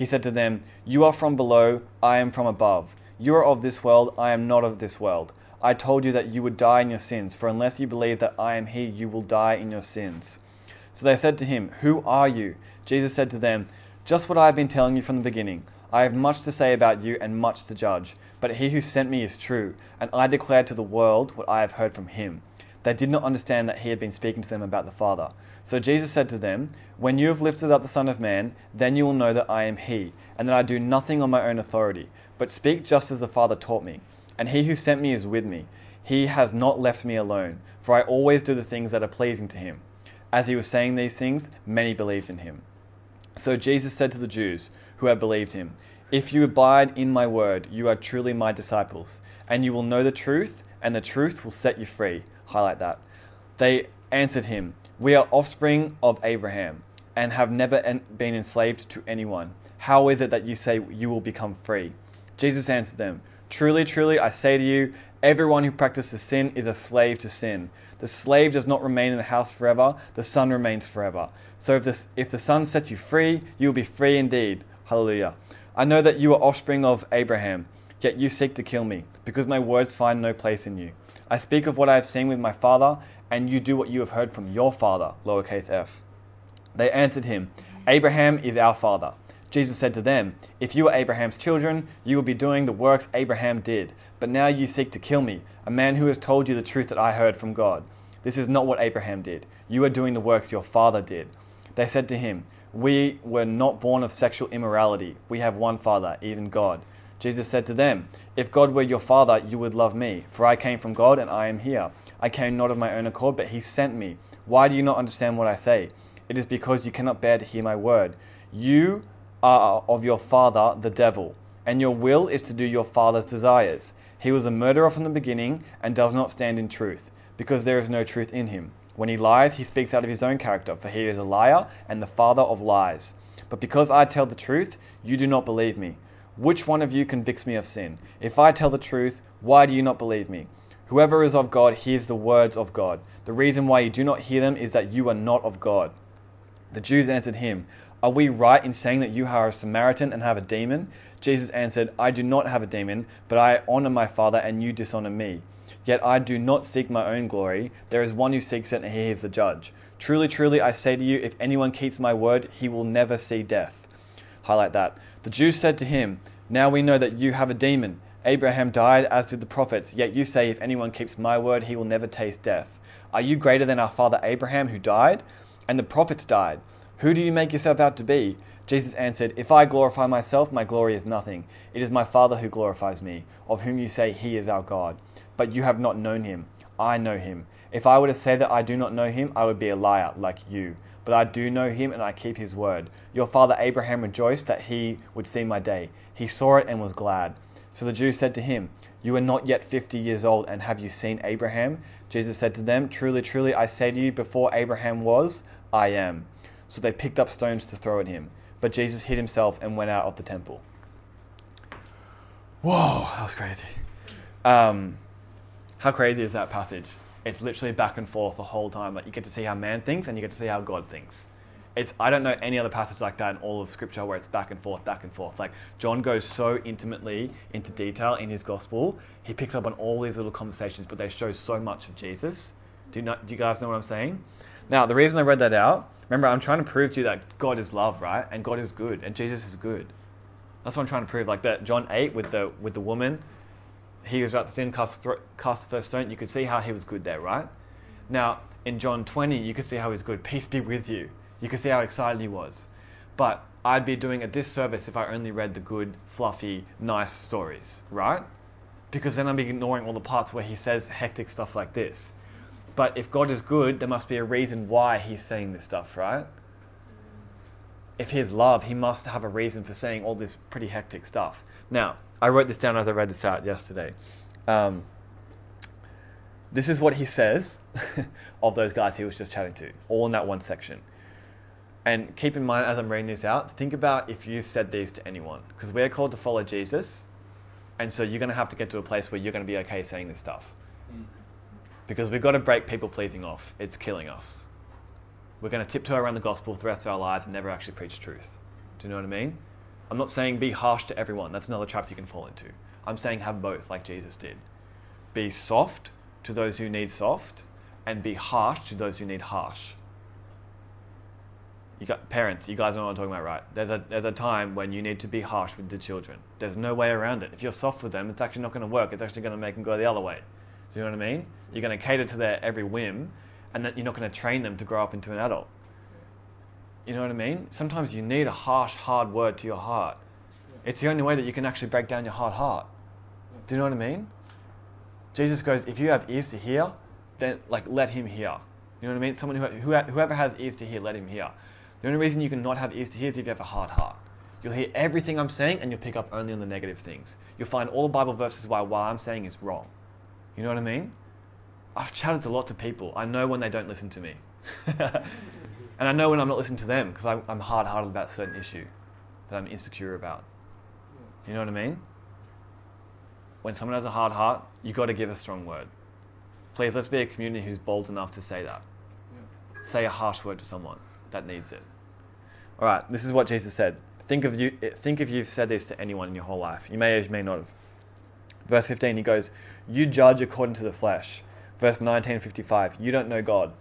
He said to them, You are from below, I am from above. You are of this world, I am not of this world. I told you that you would die in your sins, for unless you believe that I am He, you will die in your sins. So they said to him, Who are you? Jesus said to them, Just what I have been telling you from the beginning. I have much to say about you and much to judge, but he who sent me is true, and I declare to the world what I have heard from him. They did not understand that he had been speaking to them about the Father. So Jesus said to them, When you have lifted up the Son of Man, then you will know that I am he, and that I do nothing on my own authority, but speak just as the Father taught me. And he who sent me is with me. He has not left me alone, for I always do the things that are pleasing to him. As he was saying these things, many believed in him. So Jesus said to the Jews who had believed him, If you abide in my word, you are truly my disciples, and you will know the truth, and the truth will set you free. Highlight that. They answered him, We are offspring of Abraham, and have never been enslaved to anyone. How is it that you say you will become free? Jesus answered them, Truly, truly, I say to you, everyone who practices sin is a slave to sin. The slave does not remain in the house forever, the son remains forever. So if, this, if the son sets you free, you will be free indeed. Hallelujah. I know that you are offspring of Abraham, yet you seek to kill me, because my words find no place in you. I speak of what I have seen with my father, and you do what you have heard from your father, lowercase f. They answered him, Abraham is our father. Jesus said to them, If you are Abraham's children, you will be doing the works Abraham did. But now you seek to kill me, a man who has told you the truth that I heard from God. This is not what Abraham did. You are doing the works your father did. They said to him, We were not born of sexual immorality. We have one father, even God. Jesus said to them, If God were your father, you would love me, for I came from God and I am here. I came not of my own accord, but he sent me. Why do you not understand what I say? It is because you cannot bear to hear my word. You are of your father, the devil, and your will is to do your father's desires. He was a murderer from the beginning and does not stand in truth, because there is no truth in him. When he lies, he speaks out of his own character, for he is a liar and the father of lies. But because I tell the truth, you do not believe me. Which one of you convicts me of sin? If I tell the truth, why do you not believe me? Whoever is of God hears the words of God. The reason why you do not hear them is that you are not of God. The Jews answered him, Are we right in saying that you are a Samaritan and have a demon? Jesus answered, I do not have a demon, but I honor my Father, and you dishonor me. Yet I do not seek my own glory. There is one who seeks it, and he is the judge. Truly, truly, I say to you, if anyone keeps my word, he will never see death. Highlight that. The Jews said to him, Now we know that you have a demon. Abraham died, as did the prophets, yet you say, If anyone keeps my word, he will never taste death. Are you greater than our father Abraham, who died? And the prophets died. Who do you make yourself out to be? Jesus answered, If I glorify myself, my glory is nothing. It is my Father who glorifies me, of whom you say he is our God. But you have not known him. I know him. If I were to say that I do not know him, I would be a liar like you. But I do know him and I keep his word. Your father Abraham rejoiced that he would see my day. He saw it and was glad. So the Jews said to him, You are not yet fifty years old, and have you seen Abraham? Jesus said to them, Truly, truly, I say to you, before Abraham was, I am. So they picked up stones to throw at him. But Jesus hid himself and went out of the temple. Whoa, that was crazy. Um, how crazy is that passage? It's literally back and forth the whole time. Like you get to see how man thinks and you get to see how God thinks. It's I don't know any other passage like that in all of Scripture where it's back and forth, back and forth. Like John goes so intimately into detail in his gospel. He picks up on all these little conversations, but they show so much of Jesus. Do you know, Do you guys know what I'm saying? Now, the reason I read that out, remember, I'm trying to prove to you that God is love, right? And God is good, and Jesus is good. That's what I'm trying to prove. Like that John 8 with the with the woman, he was about to sin, cast, cast the first stone. You could see how he was good there, right? Now, in John 20, you could see how he's good. Peace be with you. You could see how excited he was. But I'd be doing a disservice if I only read the good, fluffy, nice stories, right? Because then I'd be ignoring all the parts where he says hectic stuff like this. But if God is good, there must be a reason why he's saying this stuff, right? If he's love, he must have a reason for saying all this pretty hectic stuff. Now, I wrote this down as I read this out yesterday. Um, this is what he says (laughs) of those guys he was just chatting to, all in that one section. And keep in mind as I'm reading this out, think about if you've said these to anyone, because we're called to follow Jesus, and so you're going to have to get to a place where you're going to be okay saying this stuff. Because we've got to break people pleasing off. It's killing us. We're going to tiptoe around the gospel for the rest of our lives and never actually preach truth. Do you know what I mean? I'm not saying be harsh to everyone. That's another trap you can fall into. I'm saying have both, like Jesus did. Be soft to those who need soft, and be harsh to those who need harsh. You got parents, you guys know what I'm talking about, right? There's a there's a time when you need to be harsh with the children. There's no way around it. If you're soft with them, it's actually not going to work. It's actually going to make them go the other way. Do you know what I mean? You're going to cater to their every whim, and that you're not going to train them to grow up into an adult. You know what I mean? Sometimes you need a harsh, hard word to your heart. It's the only way that you can actually break down your hard heart. Do you know what I mean? Jesus goes, if you have ears to hear, then like let him hear. You know what I mean? Someone who, who whoever has ears to hear, let him hear. The only reason you can not have ears to hear is if you have a hard heart. You'll hear everything I'm saying and you'll pick up only on the negative things. You'll find all the Bible verses why what I'm saying is wrong. You know what I mean? I've chatted a lot to people. I know when they don't listen to me. (laughs) and I know when I'm not listening to them because I'm, I'm hard hearted about a certain issue that I'm insecure about. You know what I mean? When someone has a hard heart, you got to give a strong word. Please, let's be a community who's bold enough to say that. Say a harsh word to someone that needs it. All right, this is what Jesus said. Think of you. Think if you've said this to anyone in your whole life. You may or you may not have. Verse 15, he goes, "You judge according to the flesh." Verse 19, 55, you don't know God.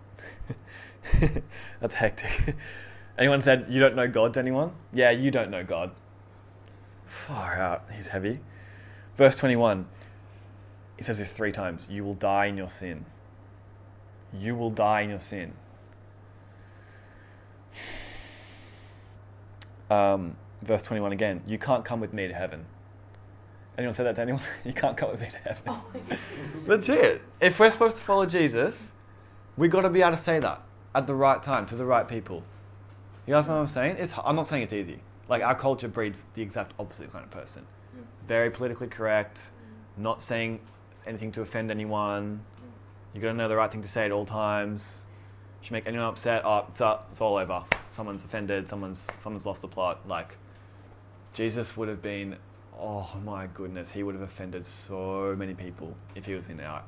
(laughs) (laughs) That's hectic. (laughs) anyone said you don't know God to anyone? Yeah, you don't know God. Far out. He's heavy. Verse 21, he says this three times You will die in your sin. You will die in your sin. (sighs) Um, verse 21 again, You can't come with me to heaven. Anyone said that to anyone? (laughs) you can't come with me to heaven. That's it. If we're supposed to follow Jesus, we've got to be able to say that at the right time to the right people. You guys know what I'm saying? It's, I'm not saying it's easy. Like our culture breeds the exact opposite kind of person. Yeah. Very politically correct, not saying anything to offend anyone. You got to know the right thing to say at all times. If you make anyone upset, oh, it's up, it's all over. Someone's offended. Someone's someone's lost the plot. Like Jesus would have been oh my goodness, he would have offended so many people if he was in our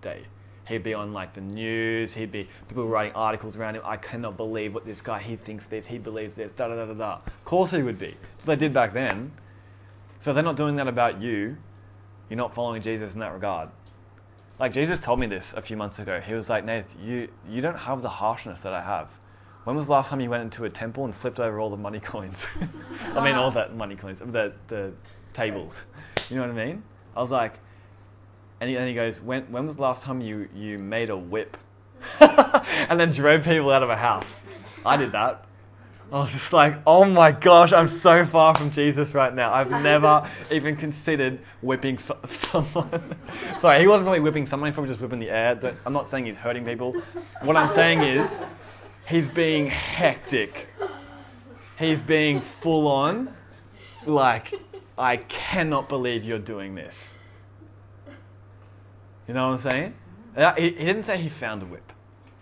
day. He'd be on like the news, he'd be people writing articles around him. I cannot believe what this guy, he thinks this, he believes this, da da da da da. Of course he would be. So they did back then. So they're not doing that about you, you're not following Jesus in that regard. Like Jesus told me this a few months ago. He was like, Nath, you, you don't have the harshness that I have. When was the last time you went into a temple and flipped over all the money (laughs) coins? I mean, all that money coins, the, the tables. You know what I mean? I was like, and he, and he goes, when, when was the last time you, you made a whip? (laughs) and then drove people out of a house. I did that. I was just like, oh my gosh, I'm so far from Jesus right now. I've never (laughs) even considered whipping so- (laughs) someone. Sorry, he wasn't probably whipping someone, he's probably just whipping the air. Don't- I'm not saying he's hurting people. What I'm saying is, he's being hectic. He's being full on, like, I cannot believe you're doing this. You know what I'm saying? He, he didn't say he found a whip.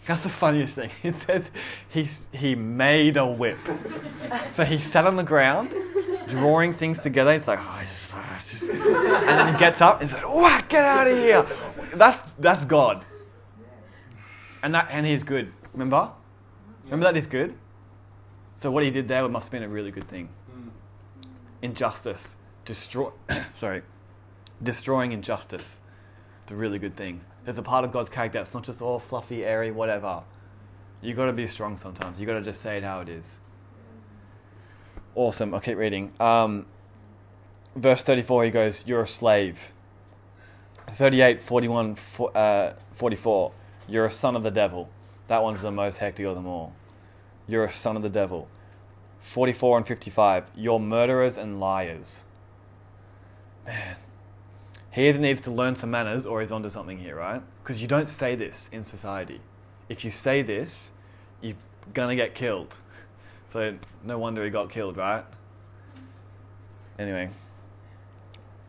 That's the funniest thing. (laughs) It says he, he made a whip. (laughs) So he sat on the ground, drawing things together. He's like, oh, I just- I just-" and then he gets up and he's like, "What? Get out of here!" That's that's God. And that and he's good. Remember? Remember that he's good. So what he did there must have been a really good thing. Mm. Injustice, destroy. (coughs) sorry, destroying injustice. It's a really good thing. There's a part of God's character that's not just all fluffy, airy, whatever. You got to be strong sometimes. You got to just say it how it is. Awesome. I'll keep reading. Um, verse 34, he goes, You're a slave. 38, 41, fo- uh, 44, You're a son of the devil. That one's the most hectic of them all. You're a son of the devil. 44 and 55, You're murderers and liars. Man. He either needs to learn some manners or he's onto something here, right? Because you don't say this in society. If you say this, you're gonna get killed. So no wonder he got killed, right? Anyway.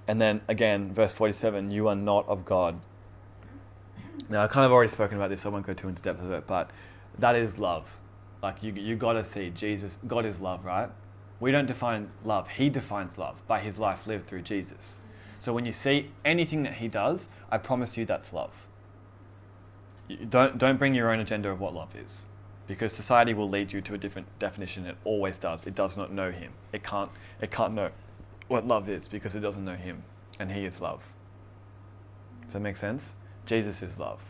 And then again, verse 47 you are not of God. Now, I've kind of already spoken about this, so I won't go too into depth of it, but that is love. Like, you, you got to see Jesus, God is love, right? We don't define love, He defines love by His life lived through Jesus. So when you see anything that He does, I promise you that's love. Don't, don't bring your own agenda of what love is because society will lead you to a different definition. It always does. It does not know Him. It can't, it can't know what love is because it doesn't know Him, and He is love. Does that make sense? Jesus is love.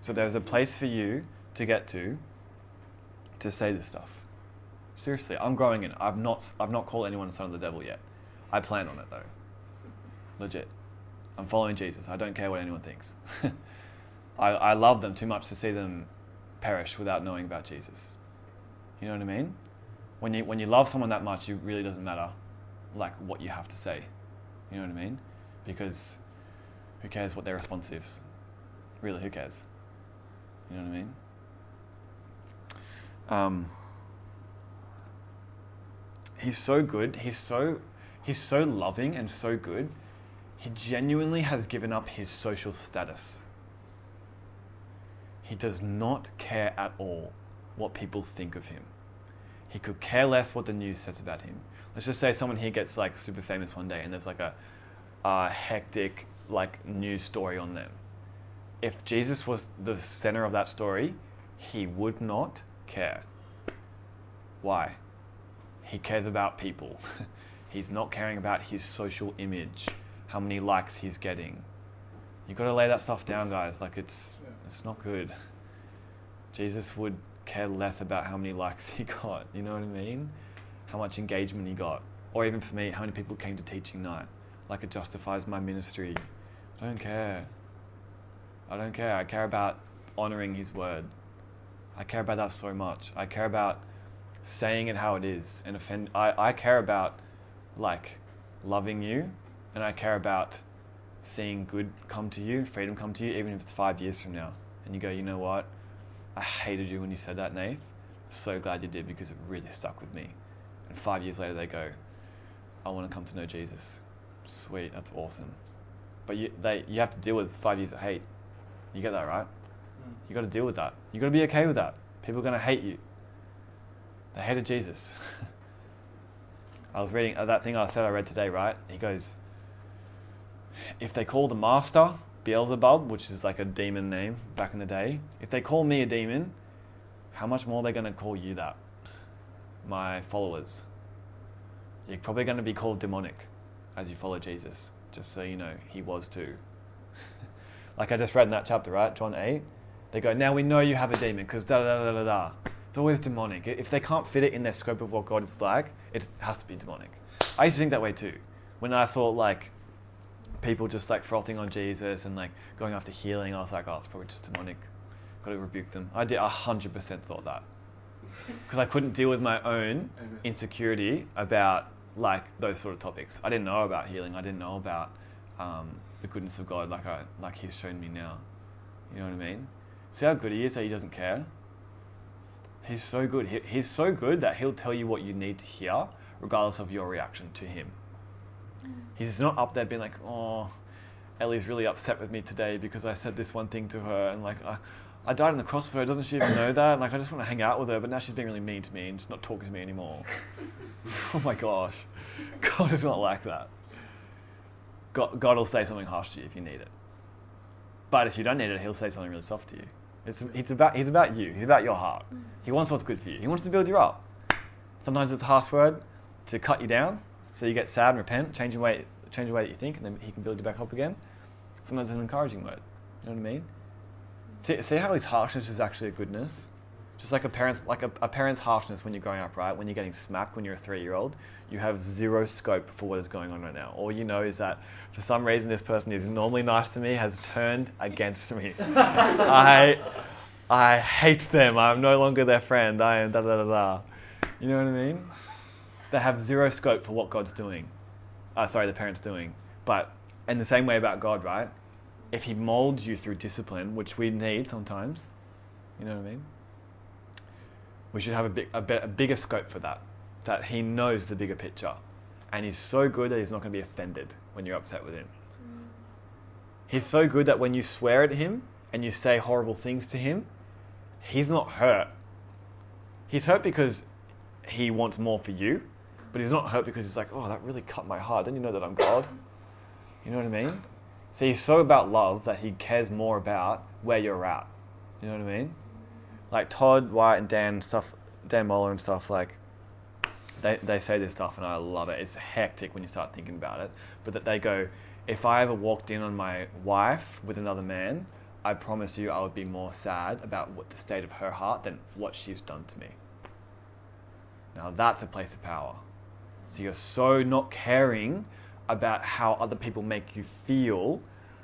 So there's a place for you to get to to say this stuff. Seriously, I'm growing in. it. I've not, I've not called anyone a son of the devil yet. I plan on it though. Legit. I'm following Jesus. I don't care what anyone thinks. (laughs) I, I love them too much to see them perish without knowing about Jesus. You know what I mean? When you, when you love someone that much, it really doesn't matter like what you have to say. You know what I mean? Because who cares what their response is? Really, who cares? You know what I mean? Um, he's so good. He's so he's so loving and so good. He genuinely has given up his social status. He does not care at all what people think of him. He could care less what the news says about him. Let's just say someone here gets like super famous one day and there's like a, a hectic like news story on them. If Jesus was the center of that story, he would not care. Why? He cares about people. (laughs) he's not caring about his social image, how many likes he's getting. You've got to lay that stuff down, guys. Like it's Yeah. it's not good. Jesus would care less about how many likes he (laughs) got. You know what I mean? How much engagement he got, or even for me, how many people came to teaching night. Like it justifies my ministry. I don't care. I don't care. I care about honoring his word. I care about that so much. I care about saying it how it is and offend. I, I care about like loving you, and I care about seeing good come to you, freedom come to you, even if it's five years from now. And you go, you know what? I hated you when you said that, Nath. So glad you did because it really stuck with me. And five years later, they go, I want to come to know Jesus. Sweet, that's awesome. But you, they, you have to deal with five years of hate. You get that, right? Mm. You got to deal with that. You got to be okay with that. People are going to hate you. They hated Jesus. (laughs) I was reading uh, that thing I said I read today, right? He goes, if they call the master Beelzebub, which is like a demon name back in the day, if they call me a demon, how much more are they going to call you that? My followers. You're probably going to be called demonic as you follow Jesus, just so you know, he was too. (laughs) like I just read in that chapter, right? John 8. They go, now we know you have a demon because da da da da da. It's always demonic. If they can't fit it in their scope of what God is like, it has to be demonic. I used to think that way too. When I thought like people just like frothing on Jesus and like going after healing, I was like, oh, it's probably just demonic. Got to rebuke them. I did. hundred percent thought that. (laughs) because I couldn't deal with my own insecurity about like those sort of topics. I didn't know about healing. I didn't know about um, the goodness of God like I like He's shown me now. You know what I mean? See how good He is that He doesn't care. He's so good. He, he's so good that He'll tell you what you need to hear, regardless of your reaction to Him. He's not up there being like, oh, Ellie's really upset with me today because I said this one thing to her, and like, I, I died on the cross for her. Doesn't she even know that? And, like, I just want to hang out with her, but now she's being really mean to me and just not talking to me anymore. (laughs) oh my gosh, God is not like that. God, God will say something harsh to you if you need it, but if you don't need it, He'll say something really soft to you. It's, it's about He's about you. He's about your heart. Mm. He wants what's good for you. He wants to build you up. Sometimes it's a harsh word to cut you down, so you get sad and repent, change the way change the way that you think, and then He can build you back up again. Sometimes it's an encouraging word. You know what I mean? See, see how his harshness is actually a goodness? Just like a parent's like a, a parent's harshness when you're growing up, right? When you're getting smacked when you're a three year old, you have zero scope for what is going on right now. All you know is that for some reason this person is normally nice to me has turned against me. (laughs) I I hate them. I'm no longer their friend. I am da da da da. You know what I mean? They have zero scope for what God's doing. Uh, sorry, the parent's doing. But in the same way about God, right? If He molds you through discipline, which we need sometimes, you know what I mean? We should have a, big, a, bit, a bigger scope for that. That He knows the bigger picture. And He's so good that He's not going to be offended when you're upset with Him. He's so good that when you swear at Him and you say horrible things to Him, He's not hurt. He's hurt because He wants more for you, but He's not hurt because He's like, oh, that really cut my heart. Don't you know that I'm God? You know what I mean? So he's so about love that he cares more about where you're at. You know what I mean? Like Todd White and Dan stuff, Dan Mohler and stuff like. They, they say this stuff and I love it. It's hectic when you start thinking about it. But that they go, if I ever walked in on my wife with another man, I promise you I would be more sad about what the state of her heart than what she's done to me. Now that's a place of power. So you're so not caring about how other people make you feel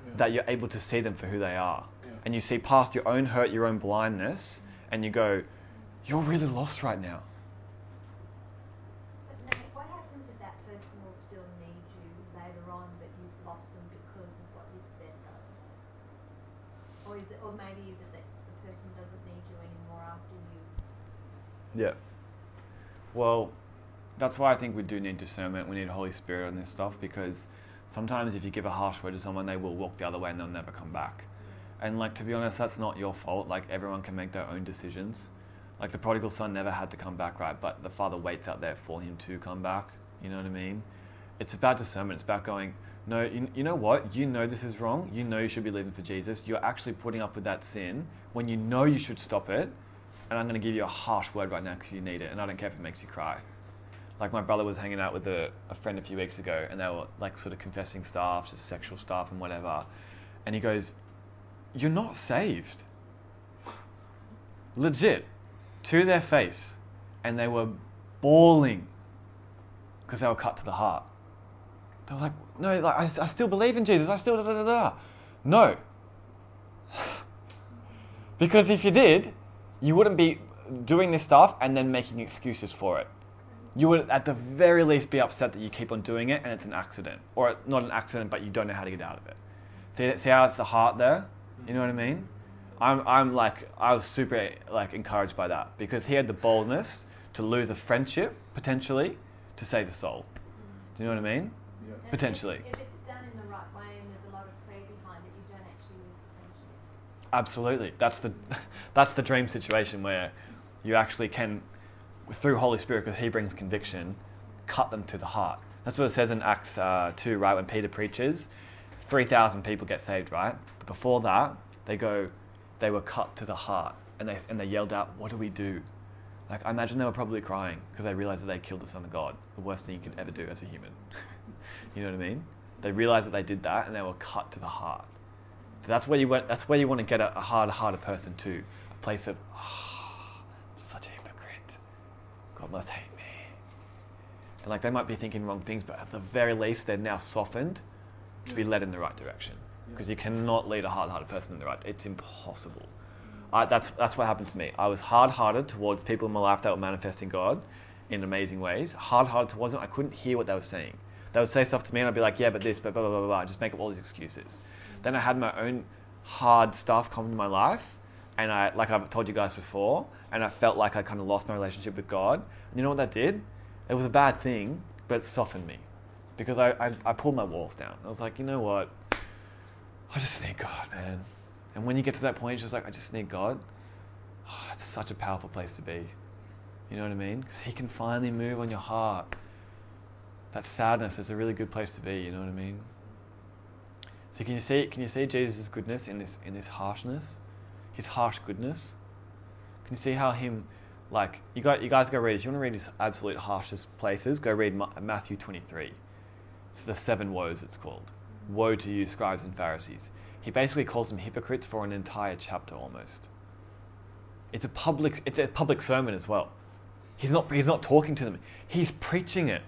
Yeah. that you're able to see them for who they are. Yeah. And you see past your own hurt, your own blindness, and you go, You're really lost right now. But Nate, what happens if that person will still need you later on, but you've lost them because of what you've said, though? Or is it, or maybe is it that the person doesn't need you anymore after you? Yeah. Well, that's why I think we do need discernment. We need Holy Spirit on this stuff because sometimes if you give a harsh word to someone, they will walk the other way and they'll never come back. And like to be honest, that's not your fault. Like everyone can make their own decisions. Like the prodigal son never had to come back, right? But the father waits out there for him to come back. You know what I mean? It's about discernment. It's about going, no, you, you know what? You know this is wrong. You know you should be living for Jesus. You're actually putting up with that sin when you know you should stop it. And I'm going to give you a harsh word right now because you need it. And I don't care if it makes you cry. Like my brother was hanging out with a, a friend a few weeks ago and they were like sort of confessing stuff, just sexual stuff and whatever. And he goes, You're not saved. Legit. To their face. And they were bawling because they were cut to the heart. They were like, No, like, I, I still believe in Jesus. I still da da da da. No. (sighs) because if you did, you wouldn't be doing this stuff and then making excuses for it you would at the very least be upset that you keep on doing it and it's an accident or not an accident but you don't know how to get out of it see, see how it's the heart there you know what i mean I'm, I'm like i was super like encouraged by that because he had the boldness to lose a friendship potentially to save a soul do you know what i mean Yeah. And if- Potentially. If, it's done in the right way and there's a lot of prayer behind it, you don't actually lose the friendship. Absolutely. That's the (laughs) that's the dream situation where you actually can, through Holy Spirit, because He brings conviction, cut them to the heart. That's what it says in Acts uh, two, right? When Peter preaches, three thousand people get saved, right? But before that, they go, they were cut to the heart, and they and they yelled out, "What do we do?" Like I imagine they were probably crying because they realized that they killed the Son of God, the worst thing you could ever do as a human. (laughs) you know what I mean? They realized that they did that, and they were cut to the heart. So that's where you went, That's where you want to get a, a hard-hearted person to a place of, oh, such a. God must hate me. And like they might be thinking wrong things, but at the very least, they're now softened to be mm. led in the right direction. Because you cannot lead a hard-hearted person in the right. It's impossible. I, that's that's what happened to me. I was hard-hearted towards people in my life that were manifesting God in amazing ways. Hard-hearted towards them. I couldn't hear what they were saying. They would say stuff to me, and I'd be like, "Yeah, but this, but blah blah blah blah." Just make up all these excuses. Then I had my own hard stuff come into my life, and I, like I've told you guys before, and I felt like I kind of lost my relationship with God. And you know what that did? It was a bad thing, but it softened me because I, I, I pulled my walls down. I was like, you know what? I just need God, man. And when you get to that point, it's just like, I just need God. Oh, it's such a powerful place to be. You know what I mean? Because He can finally move on your heart. That sadness is a really good place to be. You know what I mean? So can you see? Can you see Jesus' goodness in this in this harshness, His harsh goodness? Can you see how Him, like you got you guys go read. If you want to read His absolute harshest places, go read Ma- Matthew twenty three. It's the seven woes. It's called. Woe to you, scribes and Pharisees. He basically calls them hypocrites for an entire chapter almost. It's a public it's a public sermon as well. He's not he's not talking to them. He's preaching it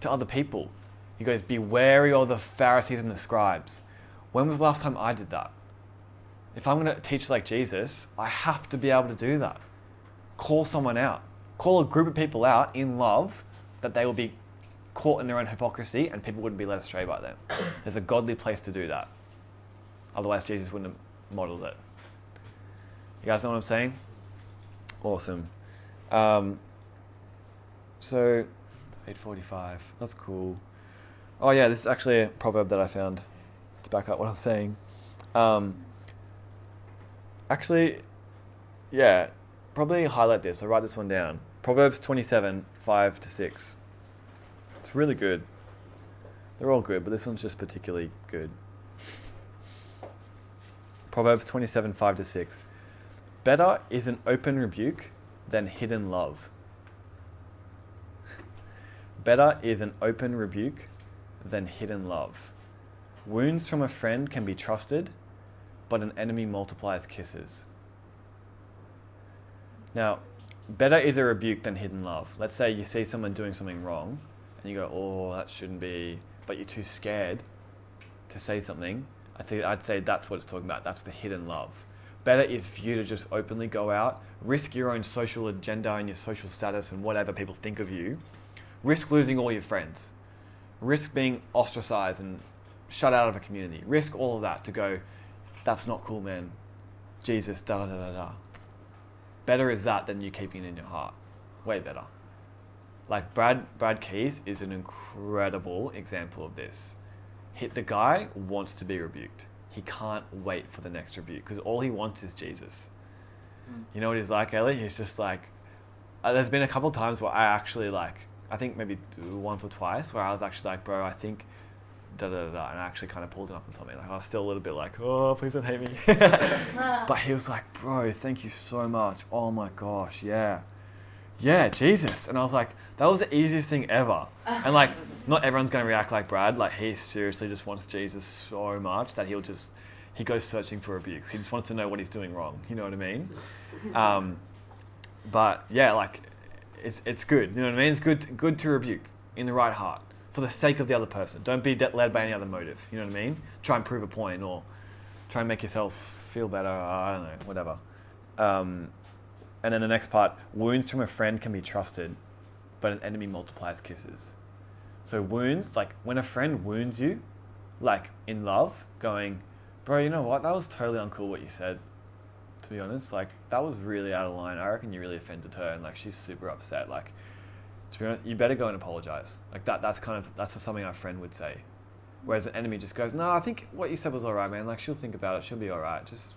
to other people. He goes, Be wary of the Pharisees and the scribes. When was the last time I did that? If I'm going to teach like Jesus, I have to be able to do that. Call someone out. Call a group of people out in love that they will be caught in their own hypocrisy and people wouldn't be led astray by them. (coughs) There's a godly place to do that. Otherwise, Jesus wouldn't have modeled it. You guys know what I'm saying? Awesome. Um, so, 845. That's cool. Oh, yeah, this is actually a proverb that I found to back up what I'm saying. Um, actually, yeah, probably highlight this. I'll write this one down. Proverbs 27, 5 to 6. It's really good. They're all good, but this one's just particularly good. Proverbs 27, 5 to 6. Better is an open rebuke than hidden love. (laughs) Better is an open rebuke than hidden love. Wounds from a friend can be trusted, but an enemy multiplies kisses. Now, better is a rebuke than hidden love. Let's say you see someone doing something wrong and you go, oh, that shouldn't be, but you're too scared to say something. I'd say, I'd say that's what it's talking about. That's the hidden love. Better is for you to just openly go out, risk your own social agenda and your social status and whatever people think of you, risk losing all your friends, risk being ostracized and shut out of a community, risk all of that to go, that's not cool, man. Jesus, da da da da. Better is that than you keeping it in your heart. Way better. Like Brad Brad Keys is an incredible example of this. Hit the guy wants to be rebuked. He can't wait for the next rebuke because all he wants is Jesus. You know what he's like, Ellie? He's just like. Uh, there's been a couple times where I actually like. I think maybe once or twice where I was actually like, bro, I think. Da, da, da, and I actually kind of pulled him up on something. Like I was still a little bit like, oh, please don't hate me. (laughs) (laughs) but he was like, bro, thank you so much. Oh my gosh, yeah, yeah, Jesus. And I was like, that was the easiest thing ever. And like, not everyone's going to react like Brad. Like, he seriously just wants Jesus so much that he'll just, he goes searching for rebukes. He just wants to know what he's doing wrong. You know what I mean? Um, but yeah, like, it's, it's good. You know what I mean? It's good, good to rebuke in the right heart for the sake of the other person. Don't be led by any other motive. You know what I mean? Try and prove a point or try and make yourself feel better. I don't know, whatever. Um, and then the next part wounds from a friend can be trusted, but an enemy multiplies kisses. So, wounds, like when a friend wounds you, like in love, going, bro, you know what? That was totally uncool what you said, to be honest. Like, that was really out of line. I reckon you really offended her, and like, she's super upset. Like, to be honest, you better go and apologize. Like, that, that's kind of, that's something our friend would say. Whereas an enemy just goes, no, I think what you said was alright, man. Like, she'll think about it. She'll be alright. Just,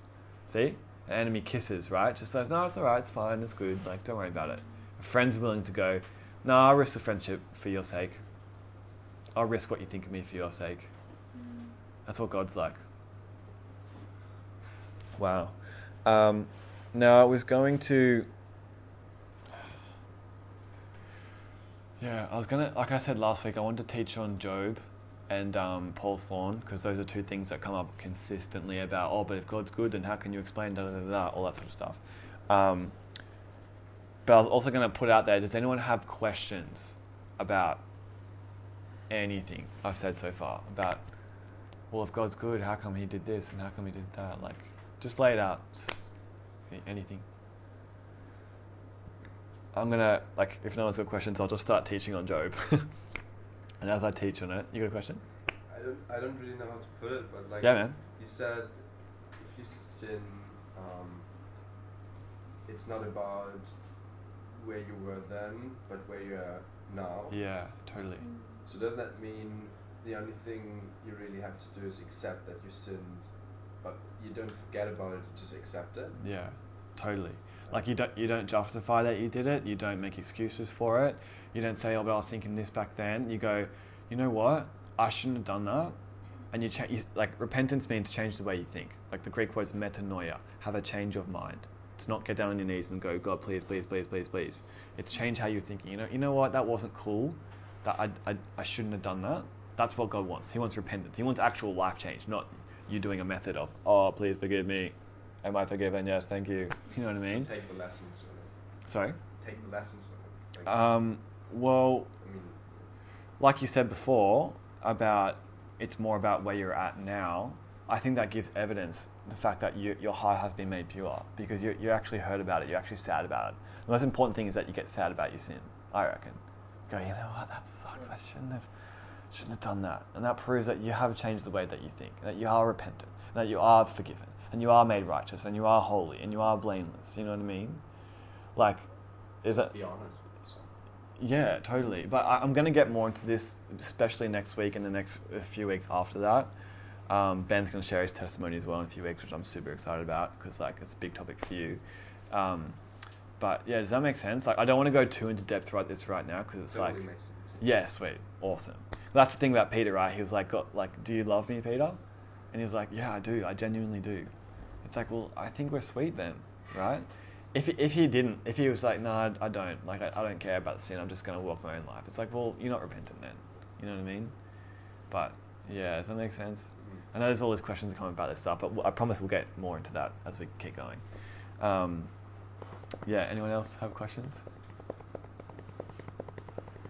see? An enemy kisses, right? Just says, no, it's alright, it's fine, it's good. Like, don't worry about it. A friend's willing to go, no, I'll risk the friendship for your sake. I'll risk what you think of me for your sake. That's what God's like. Wow. Um, now, I was going to. Yeah, I was gonna, like I said last week, I wanted to teach on Job and um, Paul's thorn because those are two things that come up consistently about, oh, but if God's good, then how can you explain da da da da, all that sort of stuff. Um, but I was also going to put out there does anyone have questions about anything I've said so far? About, well, if God's good, how come he did this and how come he did that? Like, just lay it out. Just, Anything? I'm gonna like if no one's got questions, I'll just start teaching on Job. (laughs) and as I teach on it, you got a question? I don't, I don't really know how to put it, but like yeah, man. you said, if you sin, um, it's not about where you were then, but where you are now. Yeah, totally. So does that mean the only thing you really have to do is accept that you sinned, but you don't forget about it, you just accept it? Yeah, totally. Like you don't you don't justify that you did it. You don't make excuses for it. You don't say, "Oh, but I was thinking this back then." You go, "You know what? I shouldn't have done that." And you change. Like repentance means change the way you think. Like the Greek word metanoia. Have a change of mind. It's not get down on your knees and go, "God, please, please, please, please, please." It's change how you're thinking. You know, you know what? That wasn't cool. That I, I, I shouldn't have done that. That's what God wants. He wants repentance. He wants actual life change, not you doing a method of, "Oh, please forgive me." Am I forgiven? Yes, thank you. You know what I mean? So take the lessons of it. Sorry. Take the lessons of it. Like, Um, well, I mean, like you said before about it's more about where you're at now. I think that gives evidence the fact that you, your heart has been made pure because you you actually heard about it. You're actually sad about it. The most important thing is that you get sad about your sin. I reckon. Go, you know what? That sucks. I shouldn't have shouldn't have done that. And that proves that you have changed the way that you think. That you are repentant. That you are forgiven. And you are made righteous. And you are holy. And you are blameless. You know what I mean? Like, is it? Be honest with yourself. yeah, totally. But I, I'm going to get more into this, especially next week and the next few weeks after that. Um, Ben's going to share his testimony as well in a few weeks, which I'm super excited about because like it's a big topic for you. Um, but yeah, does that make sense? Like, I don't want to go too into depth right this right now because it's totally like, makes sense. yeah, sweet, awesome. That's the thing about Peter, right? He was like, got, like, do you love me, Peter? And he was like, yeah, I do. I genuinely do. It's like, well, I think we're sweet then, right? If, if he didn't, if he was like, no, I, I don't, like, I, I don't care about sin, I'm just going to walk my own life. It's like, well, you're not repentant then. You know what I mean? But yeah, does that make sense? I know there's all these questions coming about this stuff, but I promise we'll get more into that as we keep going. Um, yeah, anyone else have questions?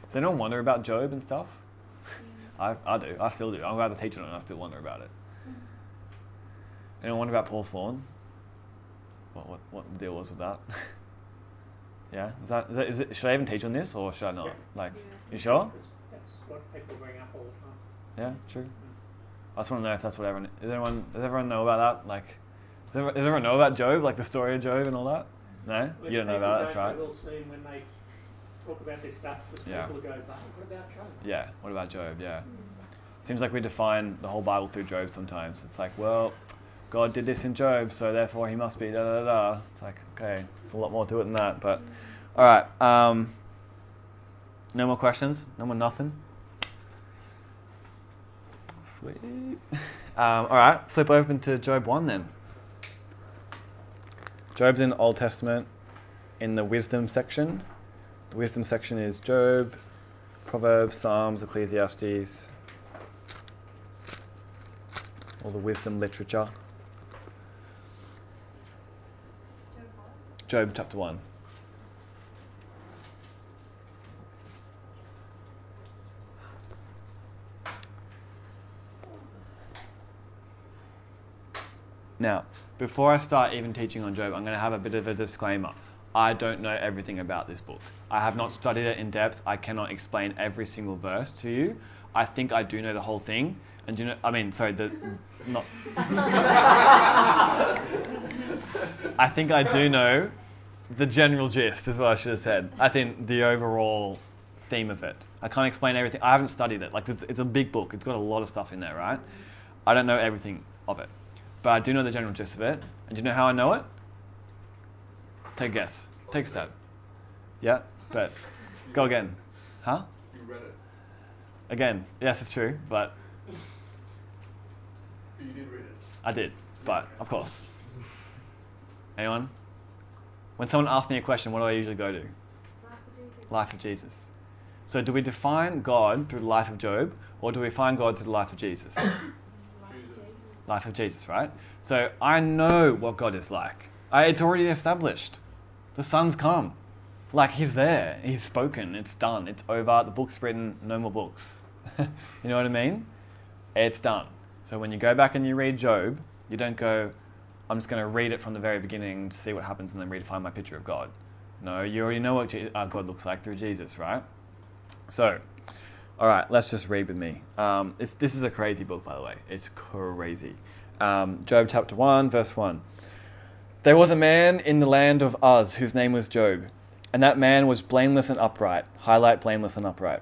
Does anyone wonder about Job and stuff? (laughs) I, I do. I still do. I'm about to teach it and I still wonder about it. Anyone wonder about Paul's thorn? What, what, what the deal was with that? (laughs) yeah? Is that, is that is it, should I even teach on this or should I not? Yeah. Like, Yeah. you sure? That's what people bring up all the time. Yeah, true. I just want to know if that's what everyone. Does everyone does everyone know about that? Like, does everyone, does everyone know about Job? Like the story of Job and all that? No, When you don't know about that. That's right. They will soon when they talk about this stuff because Yeah. people go, but what about Job? Yeah. What about Job? Yeah. Hmm. Seems like we define the whole Bible through Job sometimes. It's like, well, God did this in Job, so therefore he must be da da da. It's like, okay, there's a lot more to it than that. But, all right. Um, no more questions. No more nothing. Sweet. Um, all right. Flip open to Job one then. Job's in the Old Testament, in the wisdom section. The wisdom section is Job, Proverbs, Psalms, Ecclesiastes, all the wisdom literature. Job what? Job chapter 1. Now, before I start even teaching on Job, I'm going to have a bit of a disclaimer. I don't know everything about this book. I have not studied it in depth. I cannot explain every single verse to you. I think I do know the whole thing. And do you know, I mean, sorry, the, not, (laughs) I think I do know the general gist, is what I should have said. I think the overall theme of it. I can't explain everything. I haven't studied it. Like, it's, it's a big book. It's got a lot of stuff in there, right? I don't know everything of it, but I do know the general gist of it. And do you know how I know it? Take a guess. Take a stab. Yeah, but go again. Huh? You read it. Again, yes, it's true, but But you did read it. I did. But of course. Anyone? When someone asks me a question, what do I usually go to? Life of Jesus. Life of Jesus. So do we define God through the life of Job, or do we find God through the life of Jesus? Life of Jesus. (coughs) Jesus. life of Jesus, right? So I know what God is like. I, it's already established. The Son's come. Like He's there. He's spoken. It's done. It's over. The book's written. No more books. (laughs) you know what I mean? It's done. So when you go back and you read Job, you don't go, I'm just going to read it from the very beginning to see what happens and then redefine my picture of God. No, you already know what uh, God looks like through Jesus, right? So, all right, let's just read with me. Um, this is a crazy book, by the way. It's crazy. Um, Job chapter 1, verse 1. There was a man in the land of Uz whose name was Job, and that man was blameless and upright. Highlight blameless and upright.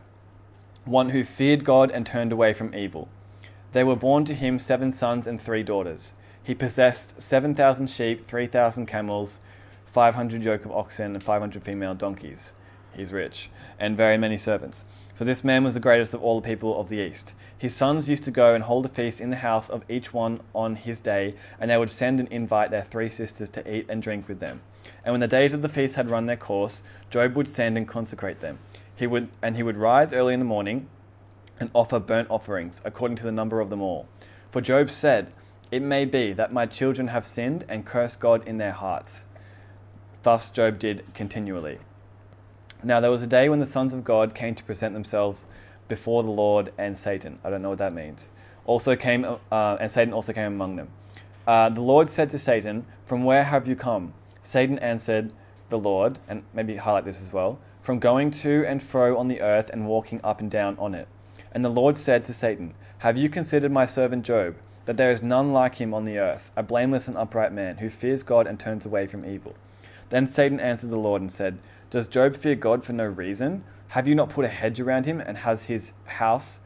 One who feared God and turned away from evil. There were born to him seven sons and three daughters. He possessed 7,000 sheep, 3,000 camels, 500 yoke of oxen, and 500 female donkeys. He's rich, and very many servants. So this man was the greatest of all the people of the East. His sons used to go and hold a feast in the house of each one on his day, and they would send and invite their three sisters to eat and drink with them. And when the days of the feast had run their course, Job would send and consecrate them. He would, and he would rise early in the morning and offer burnt offerings, according to the number of them all. For Job said, It may be that my children have sinned and cursed God in their hearts. Thus Job did continually. Now there was a day when the sons of God came to present themselves before the Lord and Satan. I don't know what that means. Also came, uh, and Satan also came among them. Uh, the Lord said to Satan, From where have you come? Satan answered the Lord, and maybe highlight this as well, from going to and fro on the earth and walking up and down on it. And the Lord said to Satan, Have you considered my servant Job, that there is none like him on the earth, a blameless and upright man, who fears God and turns away from evil? Then Satan answered the Lord and said, Does Job fear God for no reason? Have you not put a hedge around him and has his house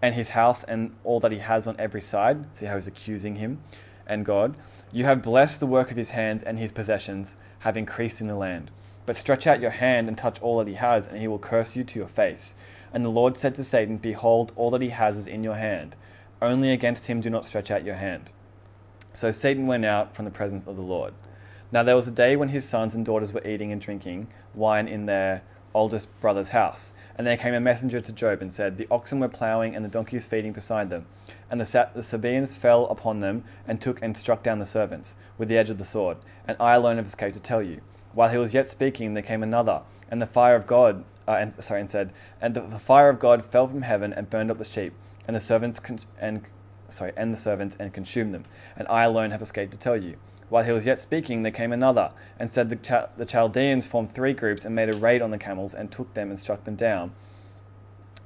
and his house and all that he has on every side? See how he's accusing him and God. You have blessed the work of his hands, and his possessions have increased in the land. But stretch out your hand and touch all that he has, and he will curse you to your face. And the Lord said to Satan, Behold, all that he has is in your hand. Only against him do not stretch out your hand. So Satan went out from the presence of the Lord. Now there was a day when his sons and daughters were eating and drinking wine in their oldest brother's house. And there came a messenger to Job and said, The oxen were ploughing and the donkeys feeding beside them. And the, Sa- the Sabaeans fell upon them and took and struck down the servants with the edge of the sword. And I alone have escaped to tell you. While he was yet speaking, there came another, and the fire of God, uh, and, sorry, and said, And the, the fire of God fell from heaven and burned up the sheep, and the servants con- and sorry, and the servants and consumed them. And I alone have escaped to tell you. While he was yet speaking, there came another, and said the, Ch- the Chaldeans formed three groups and made a raid on the camels and took them and struck them down.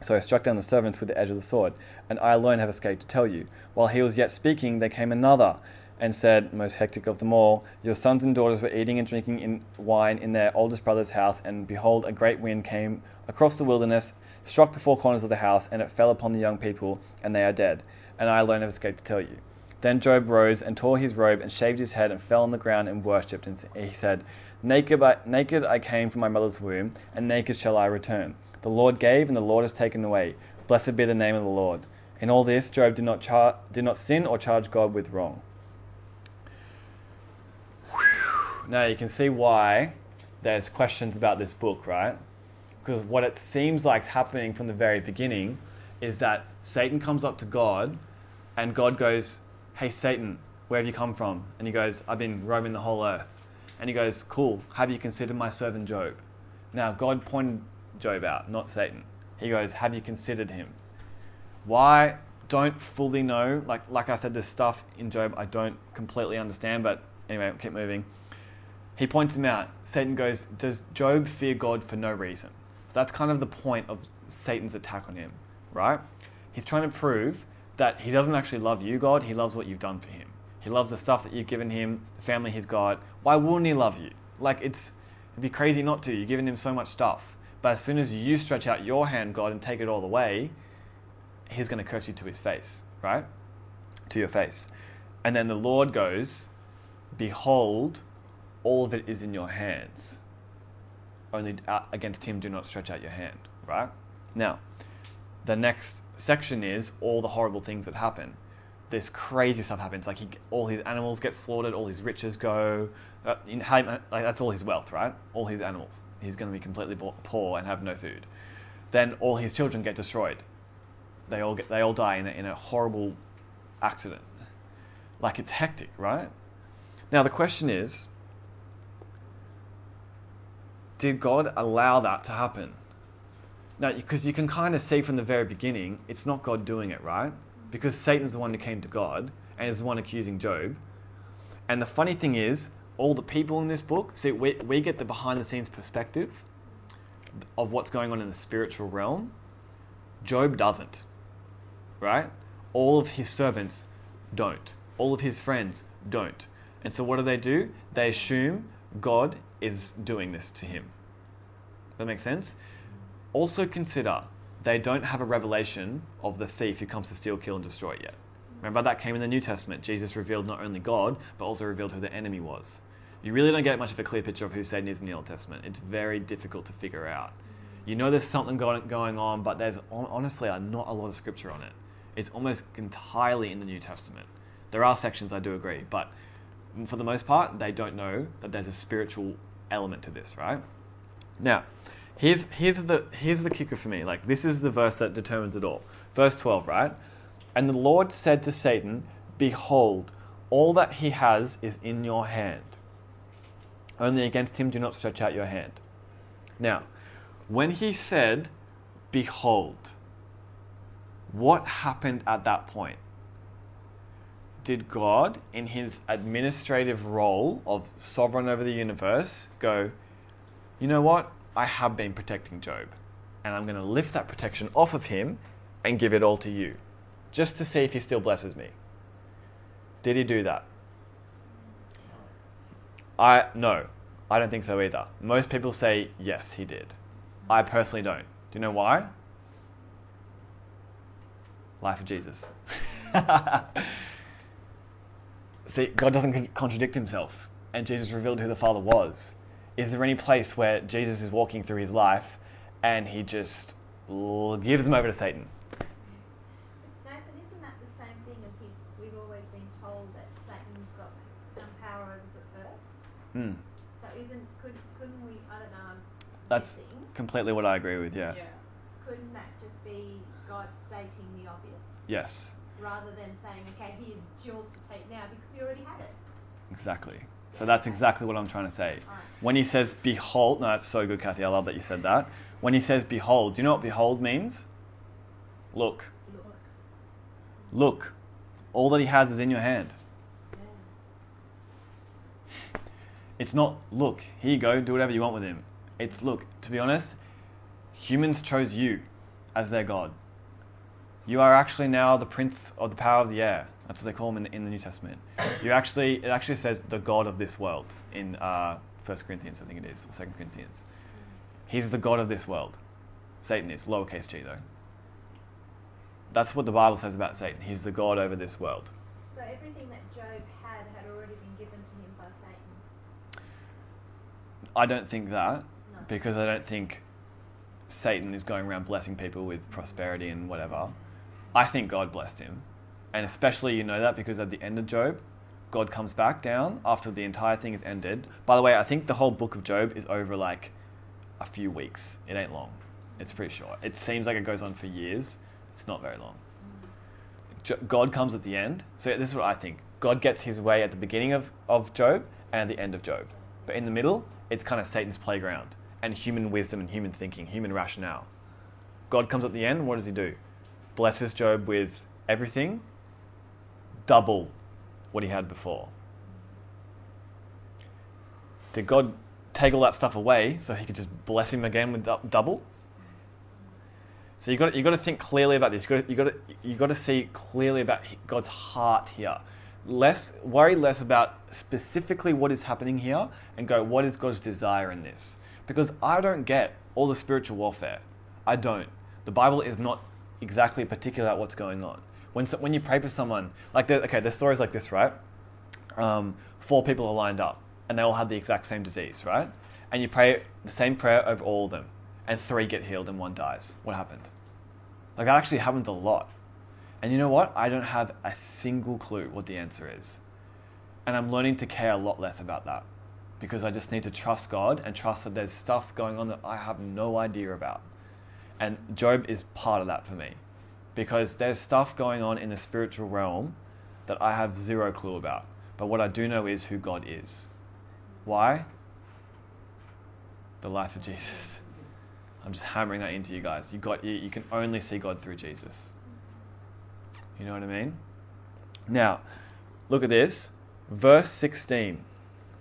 So I struck down the servants with the edge of the sword, and I alone have escaped to tell you. While he was yet speaking, there came another, and said, most hectic of them all, Your sons and daughters were eating and drinking in wine in their oldest brother's house, and behold, a great wind came across the wilderness, struck the four corners of the house, and it fell upon the young people, and they are dead. And I alone have escaped to tell you. Then Job rose and tore his robe and shaved his head and fell on the ground and worshipped. And he said, naked I, naked I came from my mother's womb, and naked shall I return. The Lord gave, and the Lord has taken away. Blessed be the name of the Lord. In all this, Job did not, char- did not sin or charge God with wrong. Now you can see why there's questions about this book, right? Because what it seems like is happening from the very beginning is that Satan comes up to God and God goes, Hey, Satan, where have you come from? And he goes, I've been roaming the whole earth. And he goes, Cool, have you considered my servant Job? Now, God pointed Job out, not Satan. He goes, Have you considered him? Why? Don't fully know. Like, like I said, there's stuff in Job I don't completely understand, but anyway, keep moving. He points him out. Satan goes, Does Job fear God for no reason? So that's kind of the point of Satan's attack on him, right? He's trying to prove that he doesn't actually love you, God. He loves what you've done for him. He loves the stuff that you've given him, the family he's got. Why wouldn't he love you? Like, it's, it'd be crazy not to. You've given him so much stuff. But as soon as you stretch out your hand, God, and take it all away, he's going to curse you to his face, right? To your face. And then the Lord goes, Behold, all of it is in your hands. Only against him do not stretch out your hand, right? Now, the next section is all the horrible things that happen. This crazy stuff happens. Like he, all his animals get slaughtered, all his riches go. Uh, in, like that's all his wealth, right? All his animals. He's going to be completely poor and have no food. Then all his children get destroyed. They all get, they all die in a, in a horrible accident. Like it's hectic, right? Now the question is, did God allow that to happen? Now, because you can kind of see from the very beginning, it's not God doing it, right? Because Satan's the one who came to God and is the one accusing Job. And the funny thing is, all the people in this book, see, we, we get the behind the scenes perspective of what's going on in the spiritual realm. Job doesn't, right? All of his servants don't. All of his friends don't. And so what do they do? They assume God is doing this to him. Does that make sense? Also consider they don't have a revelation of the thief who comes to steal, kill, and destroy yet. Remember that came in the New Testament. Jesus revealed not only God, but also revealed who the enemy was. You really don't get much of a clear picture of who Satan is in the Old Testament. It's very difficult to figure out. You know there's something going on, but there's honestly uh, not a lot of scripture on it. It's almost entirely in the New Testament. There are sections I do agree, but for the most part, they don't know that there's a spiritual element to this, right? Now, here's here's the here's the kicker for me. Like this is the verse that determines it all. Verse 12, right? And the Lord said to Satan, Behold, all that he has is in your hand. Only against him do not stretch out your hand. Now, when he said, Behold, what happened at that point? Did God, in his administrative role of sovereign over the universe, go, you know what? I have been protecting Job, and I'm going to lift that protection off of him and give it all to you, just to see if he still blesses me? Did he do that? I no, I don't think so either. Most people say yes, he did. I personally don't. Do you know why? Life of Jesus. (laughs) See, God doesn't contradict himself, and Jesus revealed who the Father was. Is there any place where Jesus is walking through his life and he just l- gives them over to Satan? Nathan, isn't that the same thing as his? We've always been told that Satan's got um, power over the earth. Hmm. So isn't could couldn't we? I don't know. I'm That's guessing. completely what I agree with, yeah. Couldn't that just be God stating the obvious Yes, rather than saying, okay, here's yours to take now because you already had it? exactly. So that's exactly what I'm trying to say. When he says behold, no, that's so good, Kathy. I love that you said that. When he says behold, do you know what behold means? Look. Look. Look. All that he has is in your hand. Yeah. It's not look, here you go, do whatever you want with him. It's look, to be honest, humans chose you as their God. You are actually now the prince of the power of the air. That's what they call him in, in the New Testament. You actually, it actually says the God of this world in uh, 1 Corinthians, I think it is, or 2 Corinthians. He's the God of this world. Satan is, lowercase g though. That's what the Bible says about Satan. He's the God over this world. So everything that Job had had already been given to him by Satan. I don't think that No. because I don't think Satan is going around blessing people with prosperity and whatever. I think God blessed him. And especially you know that because at the end of Job, God comes back down after the entire thing is ended. By the way, I think the whole book of Job is over like a few weeks. It ain't long. It's pretty short. It seems like it goes on for years. It's not very long. God comes at the end. So this is what I think. God gets his way at the beginning of, of Job and at the end of Job. But in the middle, it's kind of Satan's playground and human wisdom and human thinking, human rationale. God comes at the end, what does he do? Blesses Job with everything, double what he had before. Did God take all that stuff away so he could just bless him again with double? So you got you got to think clearly about this. You got you got to you got to see clearly about God's heart here. Less worry less about specifically what is happening here, and go what is God's desire in this. Because I don't get all the spiritual warfare. I don't. The Bible is not exactly particular about what's going on. When so, when you pray for someone, like there, okay, there's stories like this, right? Um, four people are lined up, and they all have the exact same disease, right? And you pray the same prayer over all of them, and three get healed and one dies. What happened? Like that actually happens a lot. And you know what? I don't have a single clue what the answer is. And I'm learning to care a lot less about that because I just need to trust God and trust that there's stuff going on that I have no idea about. And Job is part of that for me because there's stuff going on in the spiritual realm that I have zero clue about. But what I do know is who God is. Why? The life of (laughs) Jesus. I'm just hammering that into you guys. You got you, you can only see God through Jesus. You know what I mean? Now, look at this. Verse 16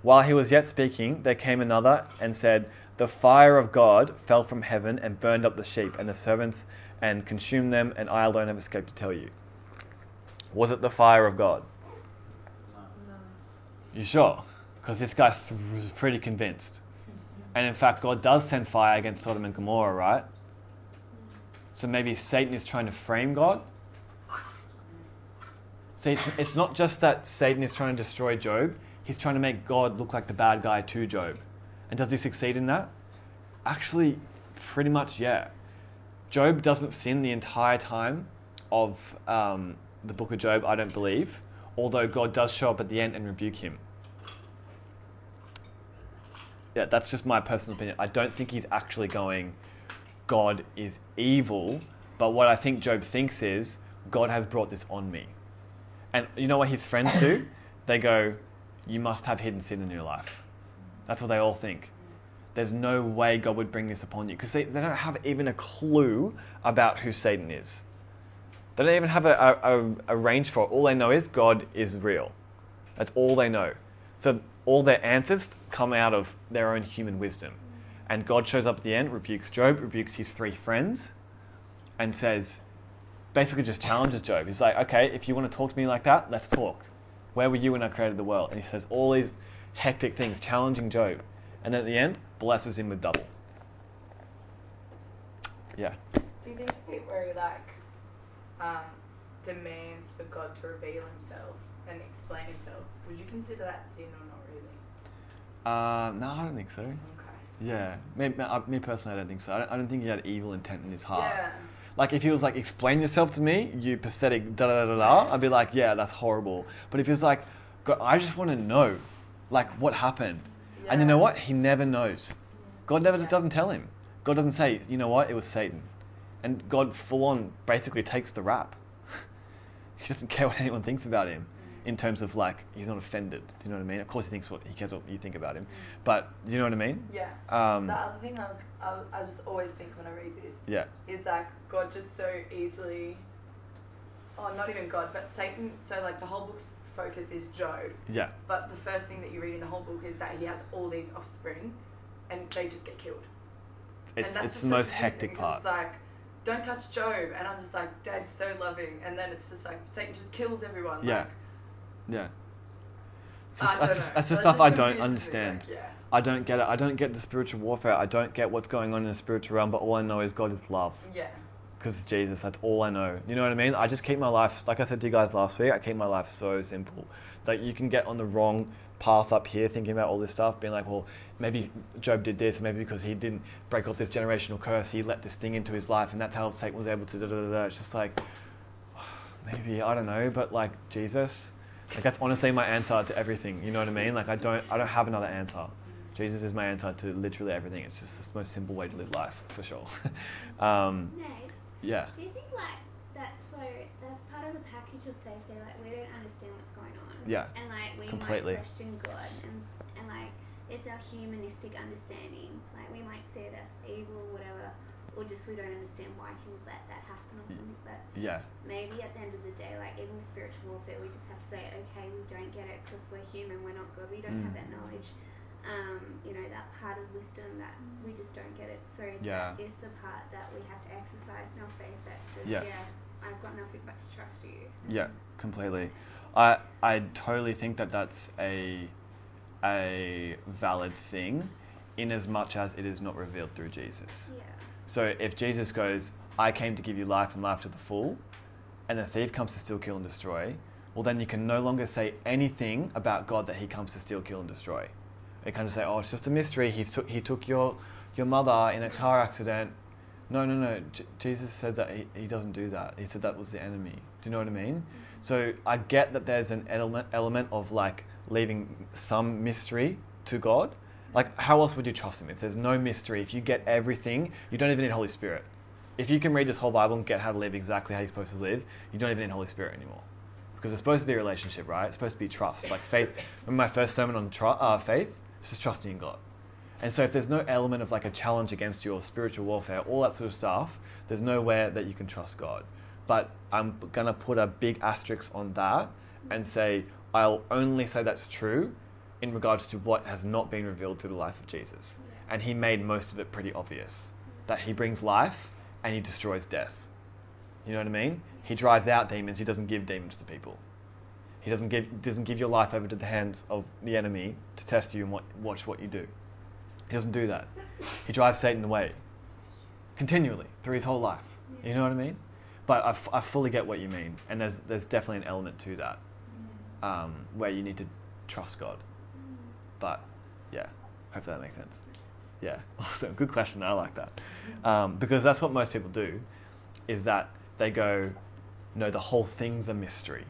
While he was yet speaking, there came another and said, The fire of God fell from heaven and burned up the sheep and the servants and consumed them, and I alone have escaped to tell you. Was it the fire of God? No. You sure? Because this guy th- was pretty convinced. (laughs) And in fact, God does send fire against Sodom and Gomorrah, right? So maybe Satan is trying to frame God. See, it's, it's not just that Satan is trying to destroy Job, he's trying to make God look like the bad guy to Job. And does he succeed in that? Actually, pretty much, yeah. Job doesn't sin the entire time of um, the book of Job, I don't believe, although God does show up at the end and rebuke him. Yeah, that's just my personal opinion. I don't think he's actually going, God is evil, but what I think Job thinks is, God has brought this on me. And you know what his friends do? (coughs) They go, You must have hidden sin in your life. That's what they all think. There's no way God would bring this upon you because they, they don't have even a clue about who Satan is. They don't even have a, a, a, a range for it. All they know is God is real. That's all they know. So all their answers come out of their own human wisdom. And God shows up at the end, rebukes Job, rebukes his three friends, and says, basically just challenges Job. He's like, okay, if you want to talk to me like that, let's talk. Where were you when I created the world? And he says all these hectic things, challenging Job. And then at the end, blesses him with double. Yeah. Do you think a bit where he like um, demands for God to reveal himself and explain himself, would you consider that sin or not really? Uh, no, I don't think so. Okay. Yeah. Me, me, uh, me personally, I don't think so. I don't, I don't think he had evil intent in his heart. Yeah. Like if he was like, explain yourself to me, you pathetic da da da da, I'd be like, yeah, that's horrible. But if he was like, God, I just want to know, like what happened, and you know what? He never knows. God never Yeah. doesn't tell him. God doesn't say, you know what? It was Satan, and God full on basically takes the rap. (laughs) he doesn't care what anyone thinks about him, in terms of like he's not offended. Do you know what I mean? Of course, he thinks what he cares what you think about him, but do you know what I mean? Yeah. Um, the other thing I was, I, I just always think when I read this yeah. is like God just so easily, oh, not even God, but Satan. So like the whole book's focus is Job, Yeah. but the first thing that you read in the whole book is that he has all these offspring, and they just get killed. It's, and that's it's the most hectic part. It's like, don't touch Job, and I'm just like, Dad's so loving, and then it's just like Satan just kills everyone. Yeah. Like, Yeah. It's just- that's, just, that's the stuff I don't understand. like, yeah. I don't get it. I don't get the spiritual warfare. I don't get what's going on in the spiritual realm, but all I know is God is love. Yeah. Because Jesus, that's all I know. You know what I mean? I just keep my life, like I said to you guys last week, I keep my life so simple. That you can get on the wrong path up here thinking about all this stuff, being like, well, maybe Job did this, maybe because he didn't break off this generational curse, he let this thing into his life, and that's how Satan was able to da da da. It's just like, (sighs) maybe, I don't know, but like Jesus, like that's honestly my answer to everything. You know what I mean? Like I don't, I don't have another answer. Jesus is my answer to literally everything. It's just the most simple way to live life, for sure. (laughs) um, yeah. do you think like that's so that's part of the package of faith there, like we don't understand what's going on. Yeah, And like we completely. might question God and, and like it's our humanistic understanding. Like we might see it as evil or whatever, or just we don't understand why he would let that happen or something. But Yeah, maybe at the end of the day, like even with spiritual warfare, we just have to say, okay, we don't get it because we're human, we're not God, we don't have Mm. that knowledge. Um, you know, that part of wisdom that we just don't get it. So Yeah. that is the part that we have to exercise in our faith that says, Yeah. yeah, I've got nothing but to trust you. yeah, completely. I I totally think that that's a a valid thing, in as much as it is not revealed through Jesus. Yeah. So if Jesus goes, "I came to give you life and life to the full," and the thief comes to steal, kill, and destroy, well then you can no longer say anything about God that He comes to steal, kill, and destroy. You kind of say, "Oh, it's just a mystery. He took he took your your mother in a car accident." No, no, no. J- Jesus said that he, he doesn't do that. He said that was the enemy. Do you know what I mean? So I get that there's an element element of like leaving some mystery to God. Like how else would you trust him if there's no mystery? If you get everything, you don't even need Holy Spirit. If you can read this whole Bible and get how to live exactly how you're supposed to live, you don't even need Holy Spirit anymore. Because it's supposed to be a relationship, right? It's supposed to be trust. Like faith. Remember my first sermon on tr- uh, faith? It's just trusting in God. And so if there's no element of like a challenge against your spiritual warfare, all that sort of stuff, there's nowhere that you can trust God. But I'm gonna put a big asterisk on that and say I'll only say that's true in regards to what has not been revealed through the life of Jesus. And he made most of it pretty obvious that he brings life and he destroys death. You know what I mean? He drives out demons, he doesn't give demons to people. He doesn't give, doesn't give your life over to the hands of the enemy to test you and what, watch what you do. He doesn't do that. He drives Satan away continually through his whole life. You know what I mean? But I, f- I fully get what you mean. And there's, there's definitely an element to that um, where you need to trust God. But yeah, hopefully that makes sense. Yeah, (laughs) awesome. Good question. I like that. Um, because that's what most people do is that they go, no, the whole thing's a mystery.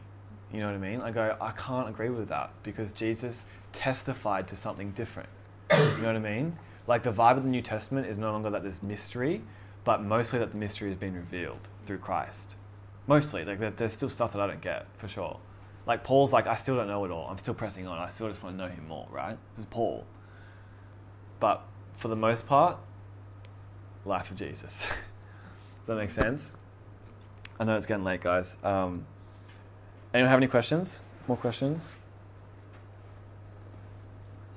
You know what I mean? I go, I can't agree with that because Jesus testified to something different. You know what I mean? Like the vibe of the New Testament is no longer that there's mystery, but mostly that the mystery has been revealed through Christ. Mostly, like there's still stuff that I don't get for sure. Like Paul's like, I still don't know it all. I'm still pressing on. I still just want to know him more, right? This is Paul. But for the most part, life of Jesus. (laughs) Does that make sense? I know it's getting late, guys. Um, anyone have any questions? More questions?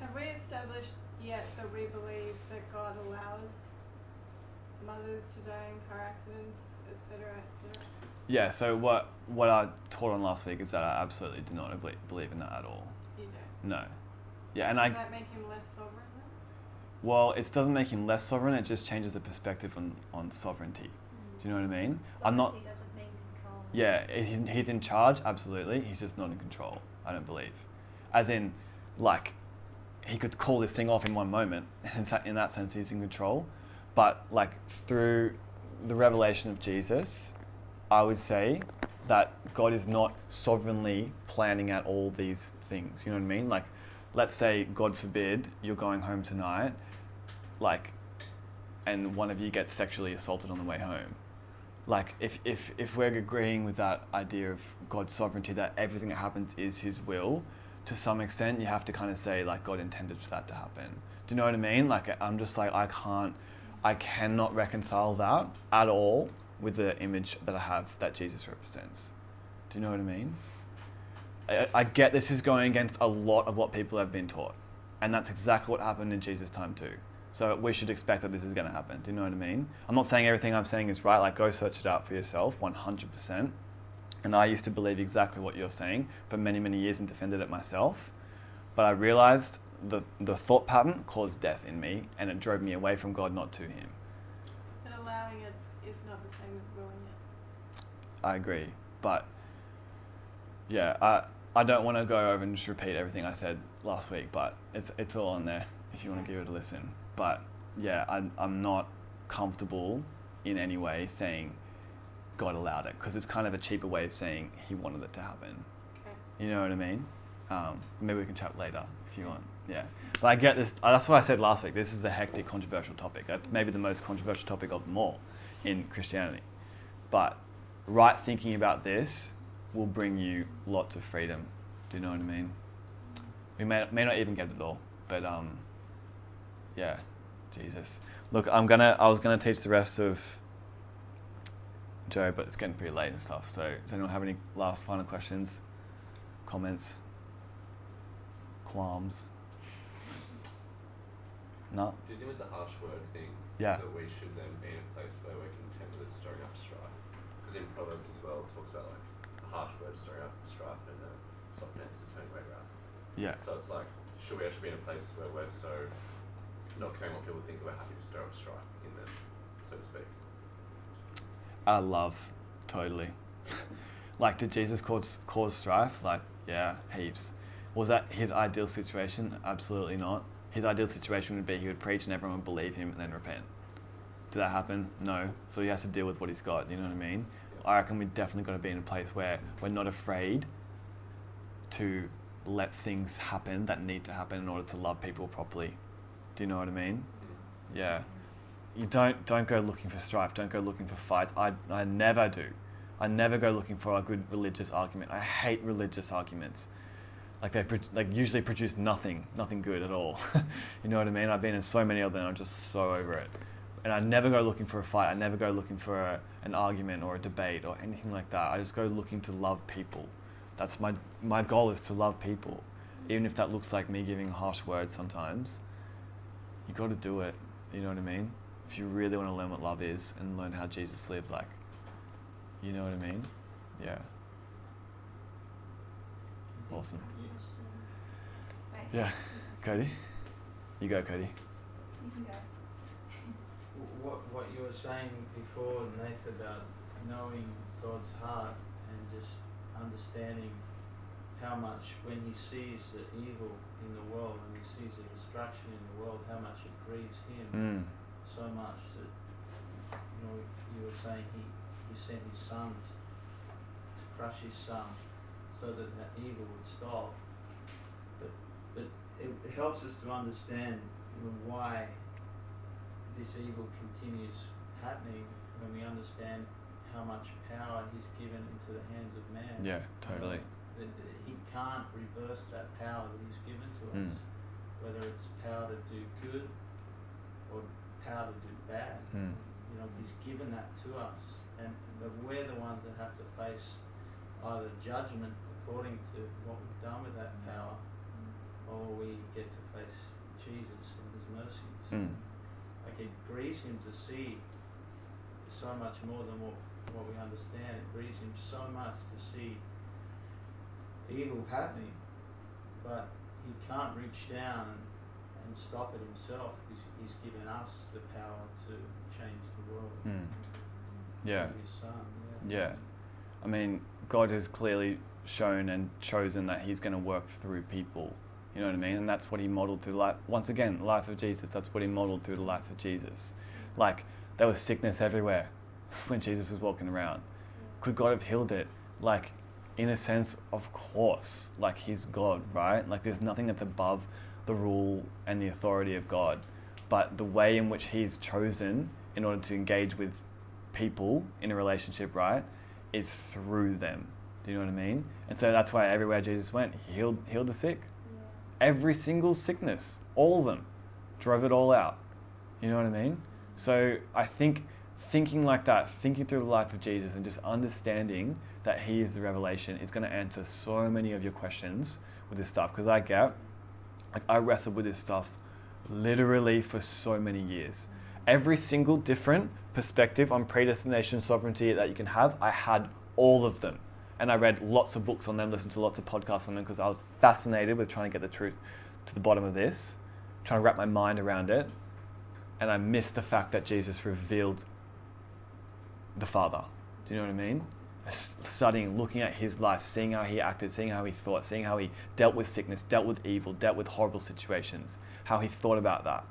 Have we established yet that we believe that God allows mothers to die in car accidents, etc., etc.? Yeah. So what what I taught on last week is that I absolutely do not believe in that at all. You don't. No. Yeah, and I Does that make him less sovereign then? well, it doesn't make him less sovereign. It just changes the perspective on on sovereignty. Do you know what I mean? I'm not. Sovereignty doesn't mean control. Yeah, he's, in charge, absolutely. He's just not in control, I don't believe. As in, like, he could call this thing off in one moment, (laughs) and in that sense, he's in control. But, like, through the revelation of Jesus, I would say that God is not sovereignly planning out all these things. You know what I mean? Like, let's say, God forbid, you're going home tonight, like, and one of you gets sexually assaulted on the way home like if, if if we're agreeing with that idea of God's sovereignty that everything that happens is his will to some extent you have to kind of say like God intended for that to happen. Do you know what I mean? Like I'm just like I can't I cannot reconcile that at all with the image that I have that Jesus represents. Do you know what I mean? I, I get this is going against a lot of what people have been taught and that's exactly what happened in Jesus time too so we should expect that this is going to happen. Do you know what I mean? I'm not saying everything I'm saying is right. Like, go search it out for yourself, 100%. And I used to believe exactly what you're saying for many, many years and defended it myself. But I realized the, the thought pattern caused death in me and it drove me away from God, not to Him. But allowing it is not the same as willing it. I agree. But yeah, I, I don't want to go over and just repeat everything I said last week, but it's, it's all on there if you want to give it a listen. But yeah, I'm, I'm not comfortable in any way saying God allowed it because it's kind of a cheaper way of saying He wanted it to happen. Okay. You know what I mean? Um, maybe we can chat later if you want. Yeah. But I get this. That's what I said last week. This is a hectic, controversial topic. Uh, Maybe the most controversial topic of them all in Christianity. But right thinking about this will bring you lots of freedom. Do you know what I mean? We may, may not even get it all, but um, yeah, Jesus. Look, I'm gonna. I was gonna teach the rest of Job, but it's getting pretty late and stuff. So, does anyone have any last final questions, comments, qualms? No. Do you think with the harsh word thing Yeah. that we should then be in a place where we're content with it stirring up strife? Because in Proverbs as well, it talks about like a harsh word stirring up strife and a soft answer turning away wrath. Yeah. So it's like, should we actually be in a place where we're so not caring what people think we're happy to stir up strife in them, so to speak? I love totally. (laughs) like, did Jesus cause cause strife? Like, yeah, heaps. Was that his ideal situation? Absolutely not. His ideal situation would be he would preach and everyone would believe him and then repent. Did that happen? No. So he has to deal with what he's got. You know what I mean? I reckon we definitely got to be in a place where we're not afraid to let things happen that need to happen in order to love people properly. Do you know what I mean? Yeah. You don't don't go looking for strife. Don't go looking for fights. I I never do. I never go looking for a good religious argument. I hate religious arguments. Like they pro- like usually produce nothing, nothing good at all. (laughs) you know what I mean? I've been in so many of them. I'm just so over it. And I never go looking for a fight. I never go looking for a, an argument or a debate or anything like that. I just go looking to love people That's my my goal is to love people, even if that looks like me giving harsh words sometimes. You got to do it. You know what I mean? If you really want to learn what love is and learn how Jesus lived, like, you know what I mean? Yeah. Awesome. Yeah. Cody, you go, Cody. You can go. what what you were saying before, Nathan, about knowing God's heart and just understanding how much when He sees the evil in the world and He sees the destruction in the world, how much it grieves Him Mm. so much that you know you were saying He He sent His Son to, to crush His Son so that that evil would stop. But but it, it helps us to understand you know, why this evil continues happening when we understand how much power he's given into the hands of man. Yeah, totally. He can't reverse that power that he's given to Mm. us, whether it's power to do good or power to do bad. Mm. You know, he's given that to us, and but we're the ones that have to face either judgment according to what we've done with that power, or we get to face Jesus and his mercies. Mm. Like it grieves him to see so much more than what, what we understand. It grieves him so much to see evil happening, but he can't reach down and, and stop it himself because he's given us the power to change the world. Mm. Yeah. His son. Yeah. Yeah. I mean, God has clearly shown and chosen that He's going to work through people. You know what I mean? And that's what He modeled through life. Once again, the life of Jesus. That's what He modeled through the life of Jesus. Like there was sickness everywhere (laughs) when Jesus was walking around. Could God have healed it? Like, in a sense, of course. Like He's God, right? Like there's nothing that's above the rule and the authority of God. But the way in which He's chosen in order to engage with people in a relationship, right, is through them. Do you know what I mean? And so that's why everywhere Jesus went, he healed, healed the sick. Every single sickness, all of them, drove it all out. You know what I mean? So I think thinking like that, thinking through the life of Jesus and just understanding that he is the revelation is going to answer so many of your questions with this stuff. Because I get, like, I wrestled with this stuff literally for so many years. Every single different perspective on predestination sovereignty that you can have, I had all of them. And I read lots of books on them, listened to lots of podcasts on them because I was fascinated with trying to get the truth to the bottom of this, trying to wrap my mind around it. And I missed the fact that Jesus revealed the Father. Do you know what I mean? Studying, looking at his life, seeing how he acted, seeing how he thought, seeing how he dealt with sickness, dealt with evil, dealt with horrible situations, how he thought about that.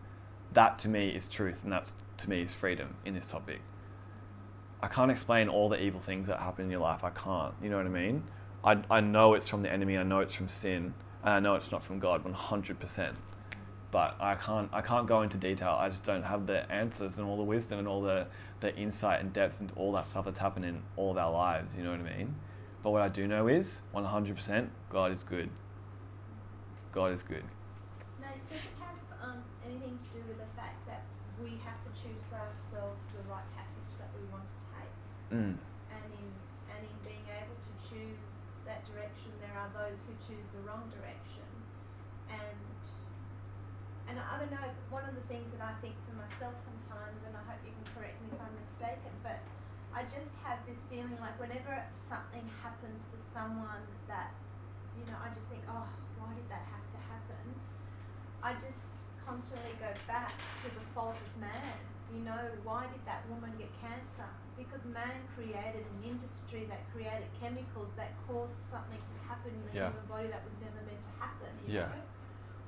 That to me is truth, and that to me is freedom in this topic. I can't explain all the evil things that happen in your life. I can't. You know what I mean? I, I know it's from the enemy. I know it's from sin. And I know it's not from God 100%. But I can't, I can't go into detail. I just don't have the answers and all the wisdom and all the, the insight and depth into all that stuff that's happened in all of our lives. You know what I mean? But what I do know is 100% God is good. God is good. No, does it have um, anything to do with the fact that we have to choose for ourselves the right passage that we want to take? Mm. And in and in being able to choose that direction, there are those who choose the wrong direction. And I don't know. One of the things that I think for myself sometimes, and I hope you can correct me if I'm mistaken, but I just have this feeling like whenever something happens to someone that, you know, I just think, oh, why did that have to happen? I just constantly go back to the fault of man. You know, why did that woman get cancer? Because man created an industry that created chemicals that caused something to happen in the Yeah. human body that was never meant to happen. You Yeah. Know?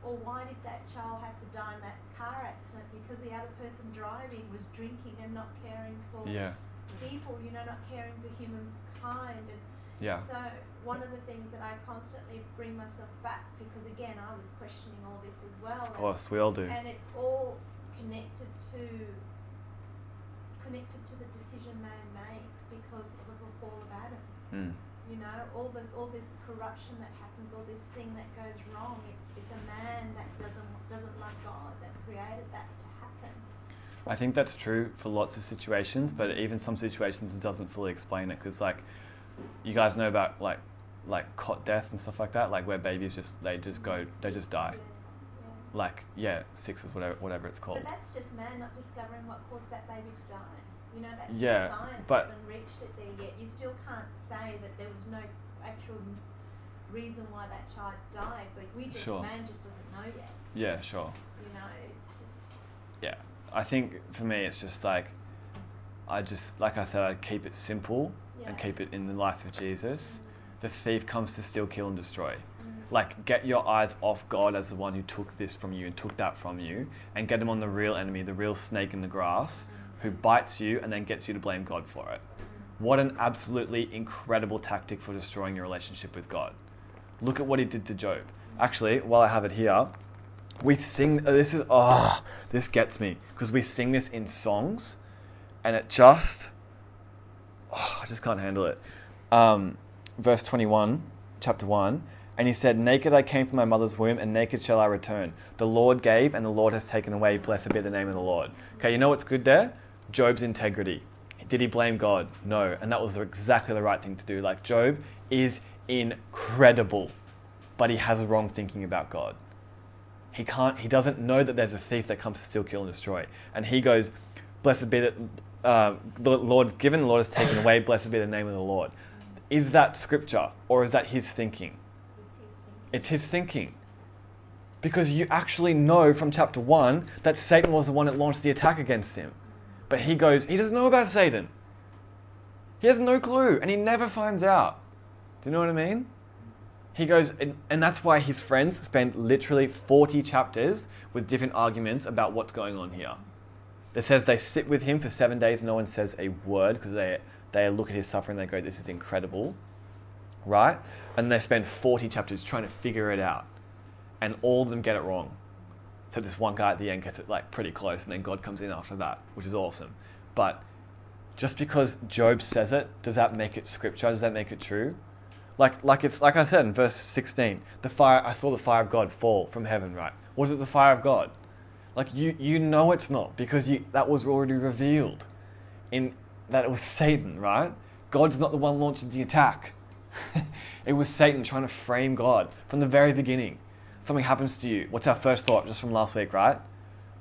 Or why did that child have to die in that car accident? Because the other person driving was drinking and not caring for Yeah. people, you know, not caring for humankind. And Yeah. so one of the things that I constantly bring myself back because again I was questioning all this as well. Of course, we all do. And it's all connected to connected to the decision man makes because of the fall of Adam. Mm. You know, all the all this corruption that happens, all this thing that goes wrong. It's it's a man that doesn't doesn't love God that created that to happen. I think that's true for lots of situations, but even some situations it doesn't fully explain it because, like, you guys know about like like cot death and stuff like that, like where babies just they just go they just die. Yeah, yeah. Like yeah, SIDS whatever whatever it's called. But that's just man not discovering what caused that baby to die. You know, that's Yeah, just science but- hasn't reached it there yet. You still can't say that there was no actual reason why that child died, but we just Sure. man just doesn't know yet. Yeah, sure. You know, it's just Yeah, I think for me it's just like I just like I said I keep it simple and keep it in the life of Jesus. The thief comes to steal, kill, and destroy. Mm. Like get your eyes off God as the one who took this from you and took that from you, and get him on the real enemy, the real snake in the grass, who bites you and then gets you to blame God for it. What an absolutely incredible tactic for destroying your relationship with God. Look at what he did to Job. Actually, while I have it here, we sing uh, this is oh this gets me because we sing this in songs and it just oh, i just can't handle it um, verse 21 chapter 1 and he said naked i came from my mother's womb and naked shall i return the lord gave and the lord has taken away blessed be the name of the lord okay you know what's good there job's integrity. Did he blame god? No. And that was exactly the right thing to do. Like job is incredible but he has a wrong thinking about god. He can't he doesn't know that there's a thief that comes to steal kill and destroy. And he goes blessed be that uh, the lord's given the lord has taken away. Blessed be the name of the lord. Is that scripture or is that his thinking? It's his thinking. it's his thinking because you actually know from chapter 1 that satan was the one that launched the attack against him but he goes he doesn't know about satan he has no clue and he never finds out do you know what i mean he goes, and, and that's why his friends spend literally 40 chapters with different arguments about what's going on here. It says they sit with him for seven days, no one says a word because they, they look at his suffering, they go, This is incredible, right? And they spend 40 chapters trying to figure it out. And all of them get it wrong. So this one guy at the end gets it like pretty close, and then God comes in after that, which is awesome. But just because Job says it, does that make it scripture? Does that make it true? Like, like it's like I said in verse 16, the fire I saw the fire of God fall from heaven, right? Was it the fire of God? Like you you know it's not because you that was already revealed in that it was Satan, right? God's not the one launching the attack. (laughs) it was Satan trying to frame God from the very beginning. Something happens to you. What's our first thought just from last week, right?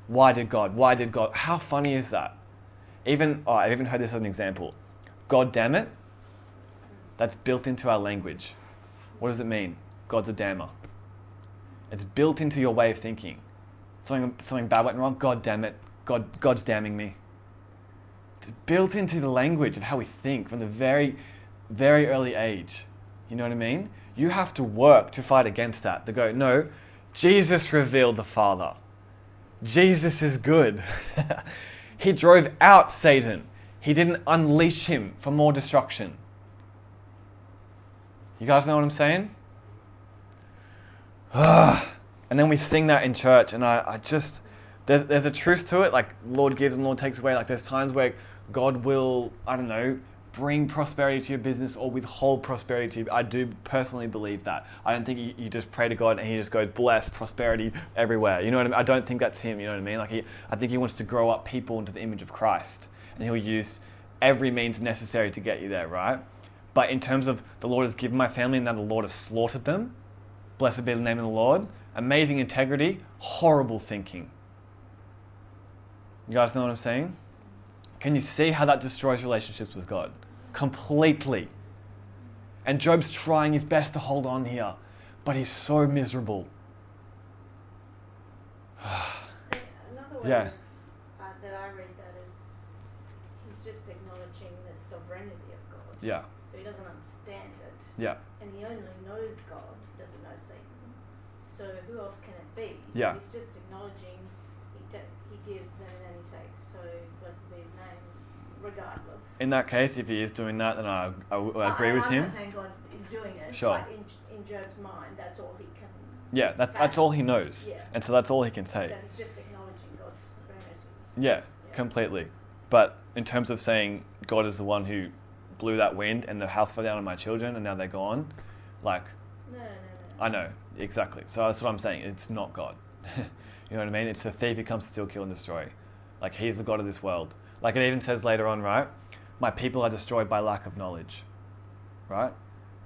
Why did God? Why did God? How funny is that? Even oh, I've even heard this as an example. God damn it. That's built into our language. What does it mean? God's a dammer. It's built into your way of thinking. Something, something bad went wrong. God damn it. God, God's damning me. It's built into the language of how we think from the very, very early age. You know what I mean? You have to work to fight against that. To go, no, Jesus revealed the Father. Jesus is good. (laughs) he drove out Satan. He didn't unleash him for more destruction. You guys know what I'm saying? (sighs) and then we sing that in church, and I, I just, there's, there's a truth to it. Like, Lord gives and Lord takes away. Like, there's times where God will, I don't know, bring prosperity to your business or withhold prosperity to you. I do personally believe that. I don't think you, you just pray to God and He just goes, bless prosperity everywhere. You know what I mean? I don't think that's Him. You know what I mean? Like, he, I think He wants to grow up people into the image of Christ, and He'll use every means necessary to get you there, right? But in terms of the Lord has given my family and now the Lord has slaughtered them, blessed be the name of the Lord. Amazing integrity, horrible thinking. You guys know what I'm saying? Can you see how that destroys relationships with God? Completely. And Job's trying his best to hold on here, but he's so miserable. Another way Yeah. uh, that I read that is he's just acknowledging the sovereignty of God. Yeah, So he doesn't understand it. yeah, And he only knows God, he doesn't know Satan. So who else can it be? So Yeah. he's just acknowledging he, ta- he gives and then he takes. So blessed be his name, regardless. In that case, if he is doing that, then I, I, I agree with I'm him. not saying God is doing it, Sure. but in, in Job's mind, that's all he can. Yeah, that, that's all he knows. Yeah. And so that's all he can say. So he's just acknowledging God's. Yeah, Yeah. completely. But in terms of saying God is the one who blew that wind and the house fell down on my children and now they're gone, like, No, no, no. I know, exactly. So that's what I'm saying. It's not God. (laughs) you know what I mean? It's the thief who comes to steal, kill, and destroy. Like, he's the God of this world. Like, it even says later on, right? My people are destroyed by lack of knowledge. Right?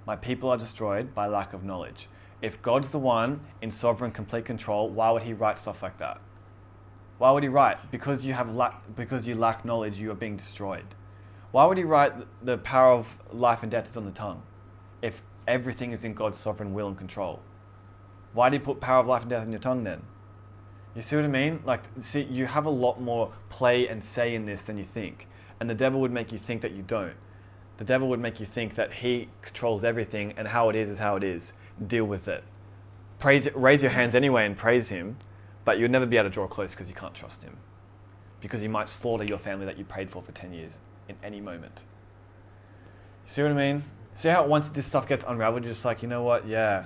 My people are destroyed by lack of knowledge. If God's the one in sovereign, complete control, why would He write stuff like that? Why would He write? Because you have lack, because you lack knowledge, you are being destroyed. Why would He write the power of life and death is on the tongue, if everything is in God's sovereign will and control? Why did He put power of life and death in your tongue then? You see what I mean? Like, see, you have a lot more play and say in this than you think, and the devil would make you think that you don't. The devil would make you think that he controls everything, and how it is is how it is. Deal with it. Praise, raise your hands anyway and praise him, but you'll never be able to draw close because you can't trust him, because he might slaughter your family that you prayed for for ten years in any moment. See what I mean? See how once this stuff gets unraveled, you're just like, you know what? Yeah,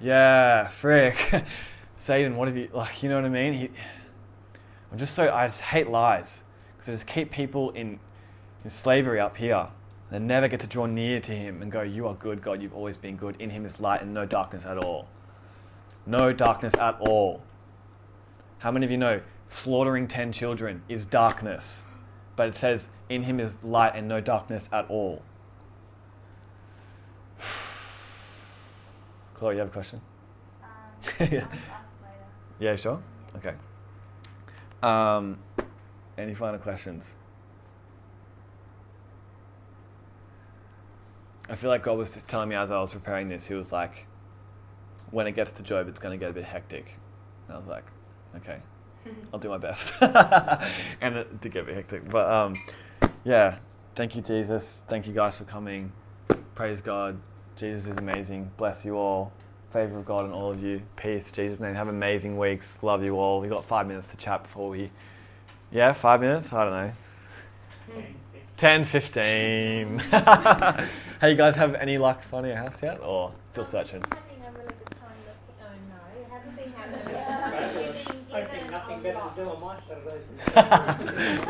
yeah, frick. (laughs) Satan, what have you like? You know what I mean? He, I'm just so I just hate lies because just keep people in in slavery up here. They never get to draw near to Him and go, "You are good, God. You've always been good. In Him is light and no darkness at all. No darkness at all." How many of you know slaughtering ten children is darkness, but it says, "In Him is light and no darkness at all." (sighs) Chloe, you have a question? Um, (laughs) Yeah. I'll ask later. Yeah, sure. Okay. Um, any final questions? I feel like God was telling me as I was preparing this, He was like, when it gets to Job, it's going to get a bit hectic. And I was like, okay, (laughs) I'll do my best. (laughs) and it did get a bit hectic. But um, yeah, thank you, Jesus. Thank you guys for coming. Praise God. Jesus is amazing. Bless you all. Favor of God on all of you. Peace. Jesus' name. Have amazing weeks. Love you all. We've got five minutes to chat before we. Yeah, five minutes? I don't know. Ten, fifteen. (laughs) 15. hey, you guys have any luck finding a house yet? Or still searching? Having a good time looking. Oh no, haven't been having a good time. We've been I think given nothing better lot. to do on my Saturdays (laughs)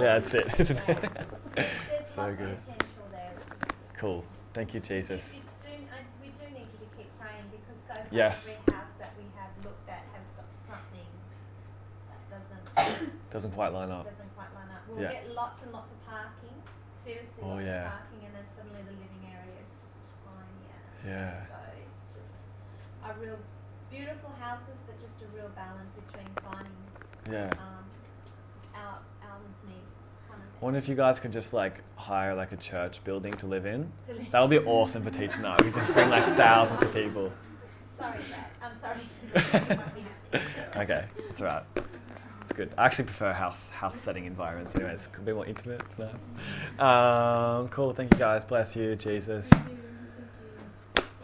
yeah, that's it, isn't it? (laughs) There's so lots good. potential there. which is good. Cool. Thank you, Jesus. We do, I, we do need you to keep praying because so far Yes. every house that we have looked at has got something that doesn't Doesn't quite line up. doesn't quite line up. We'll Yeah. get lots and lots of parking. Seriously, Oh, lots yeah. of parking, and then suddenly the living area is just tinier. Yeah. So it's just a real beautiful houses, but just a real balance between finding Yeah. um, our our needs. Kind of. I wonder if you guys could just like hire like a church building to live in. To live- That would be awesome for teaching night. We just bring like thousands of people. Sorry, Dad. I'm sorry. (laughs) (laughs) Okay, it's alright. Good. I actually prefer house house setting environments. Anyways, it's a bit more intimate. It's nice. Um, cool. Thank you guys. Bless you, Jesus.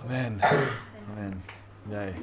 Amen. Amen. Yay.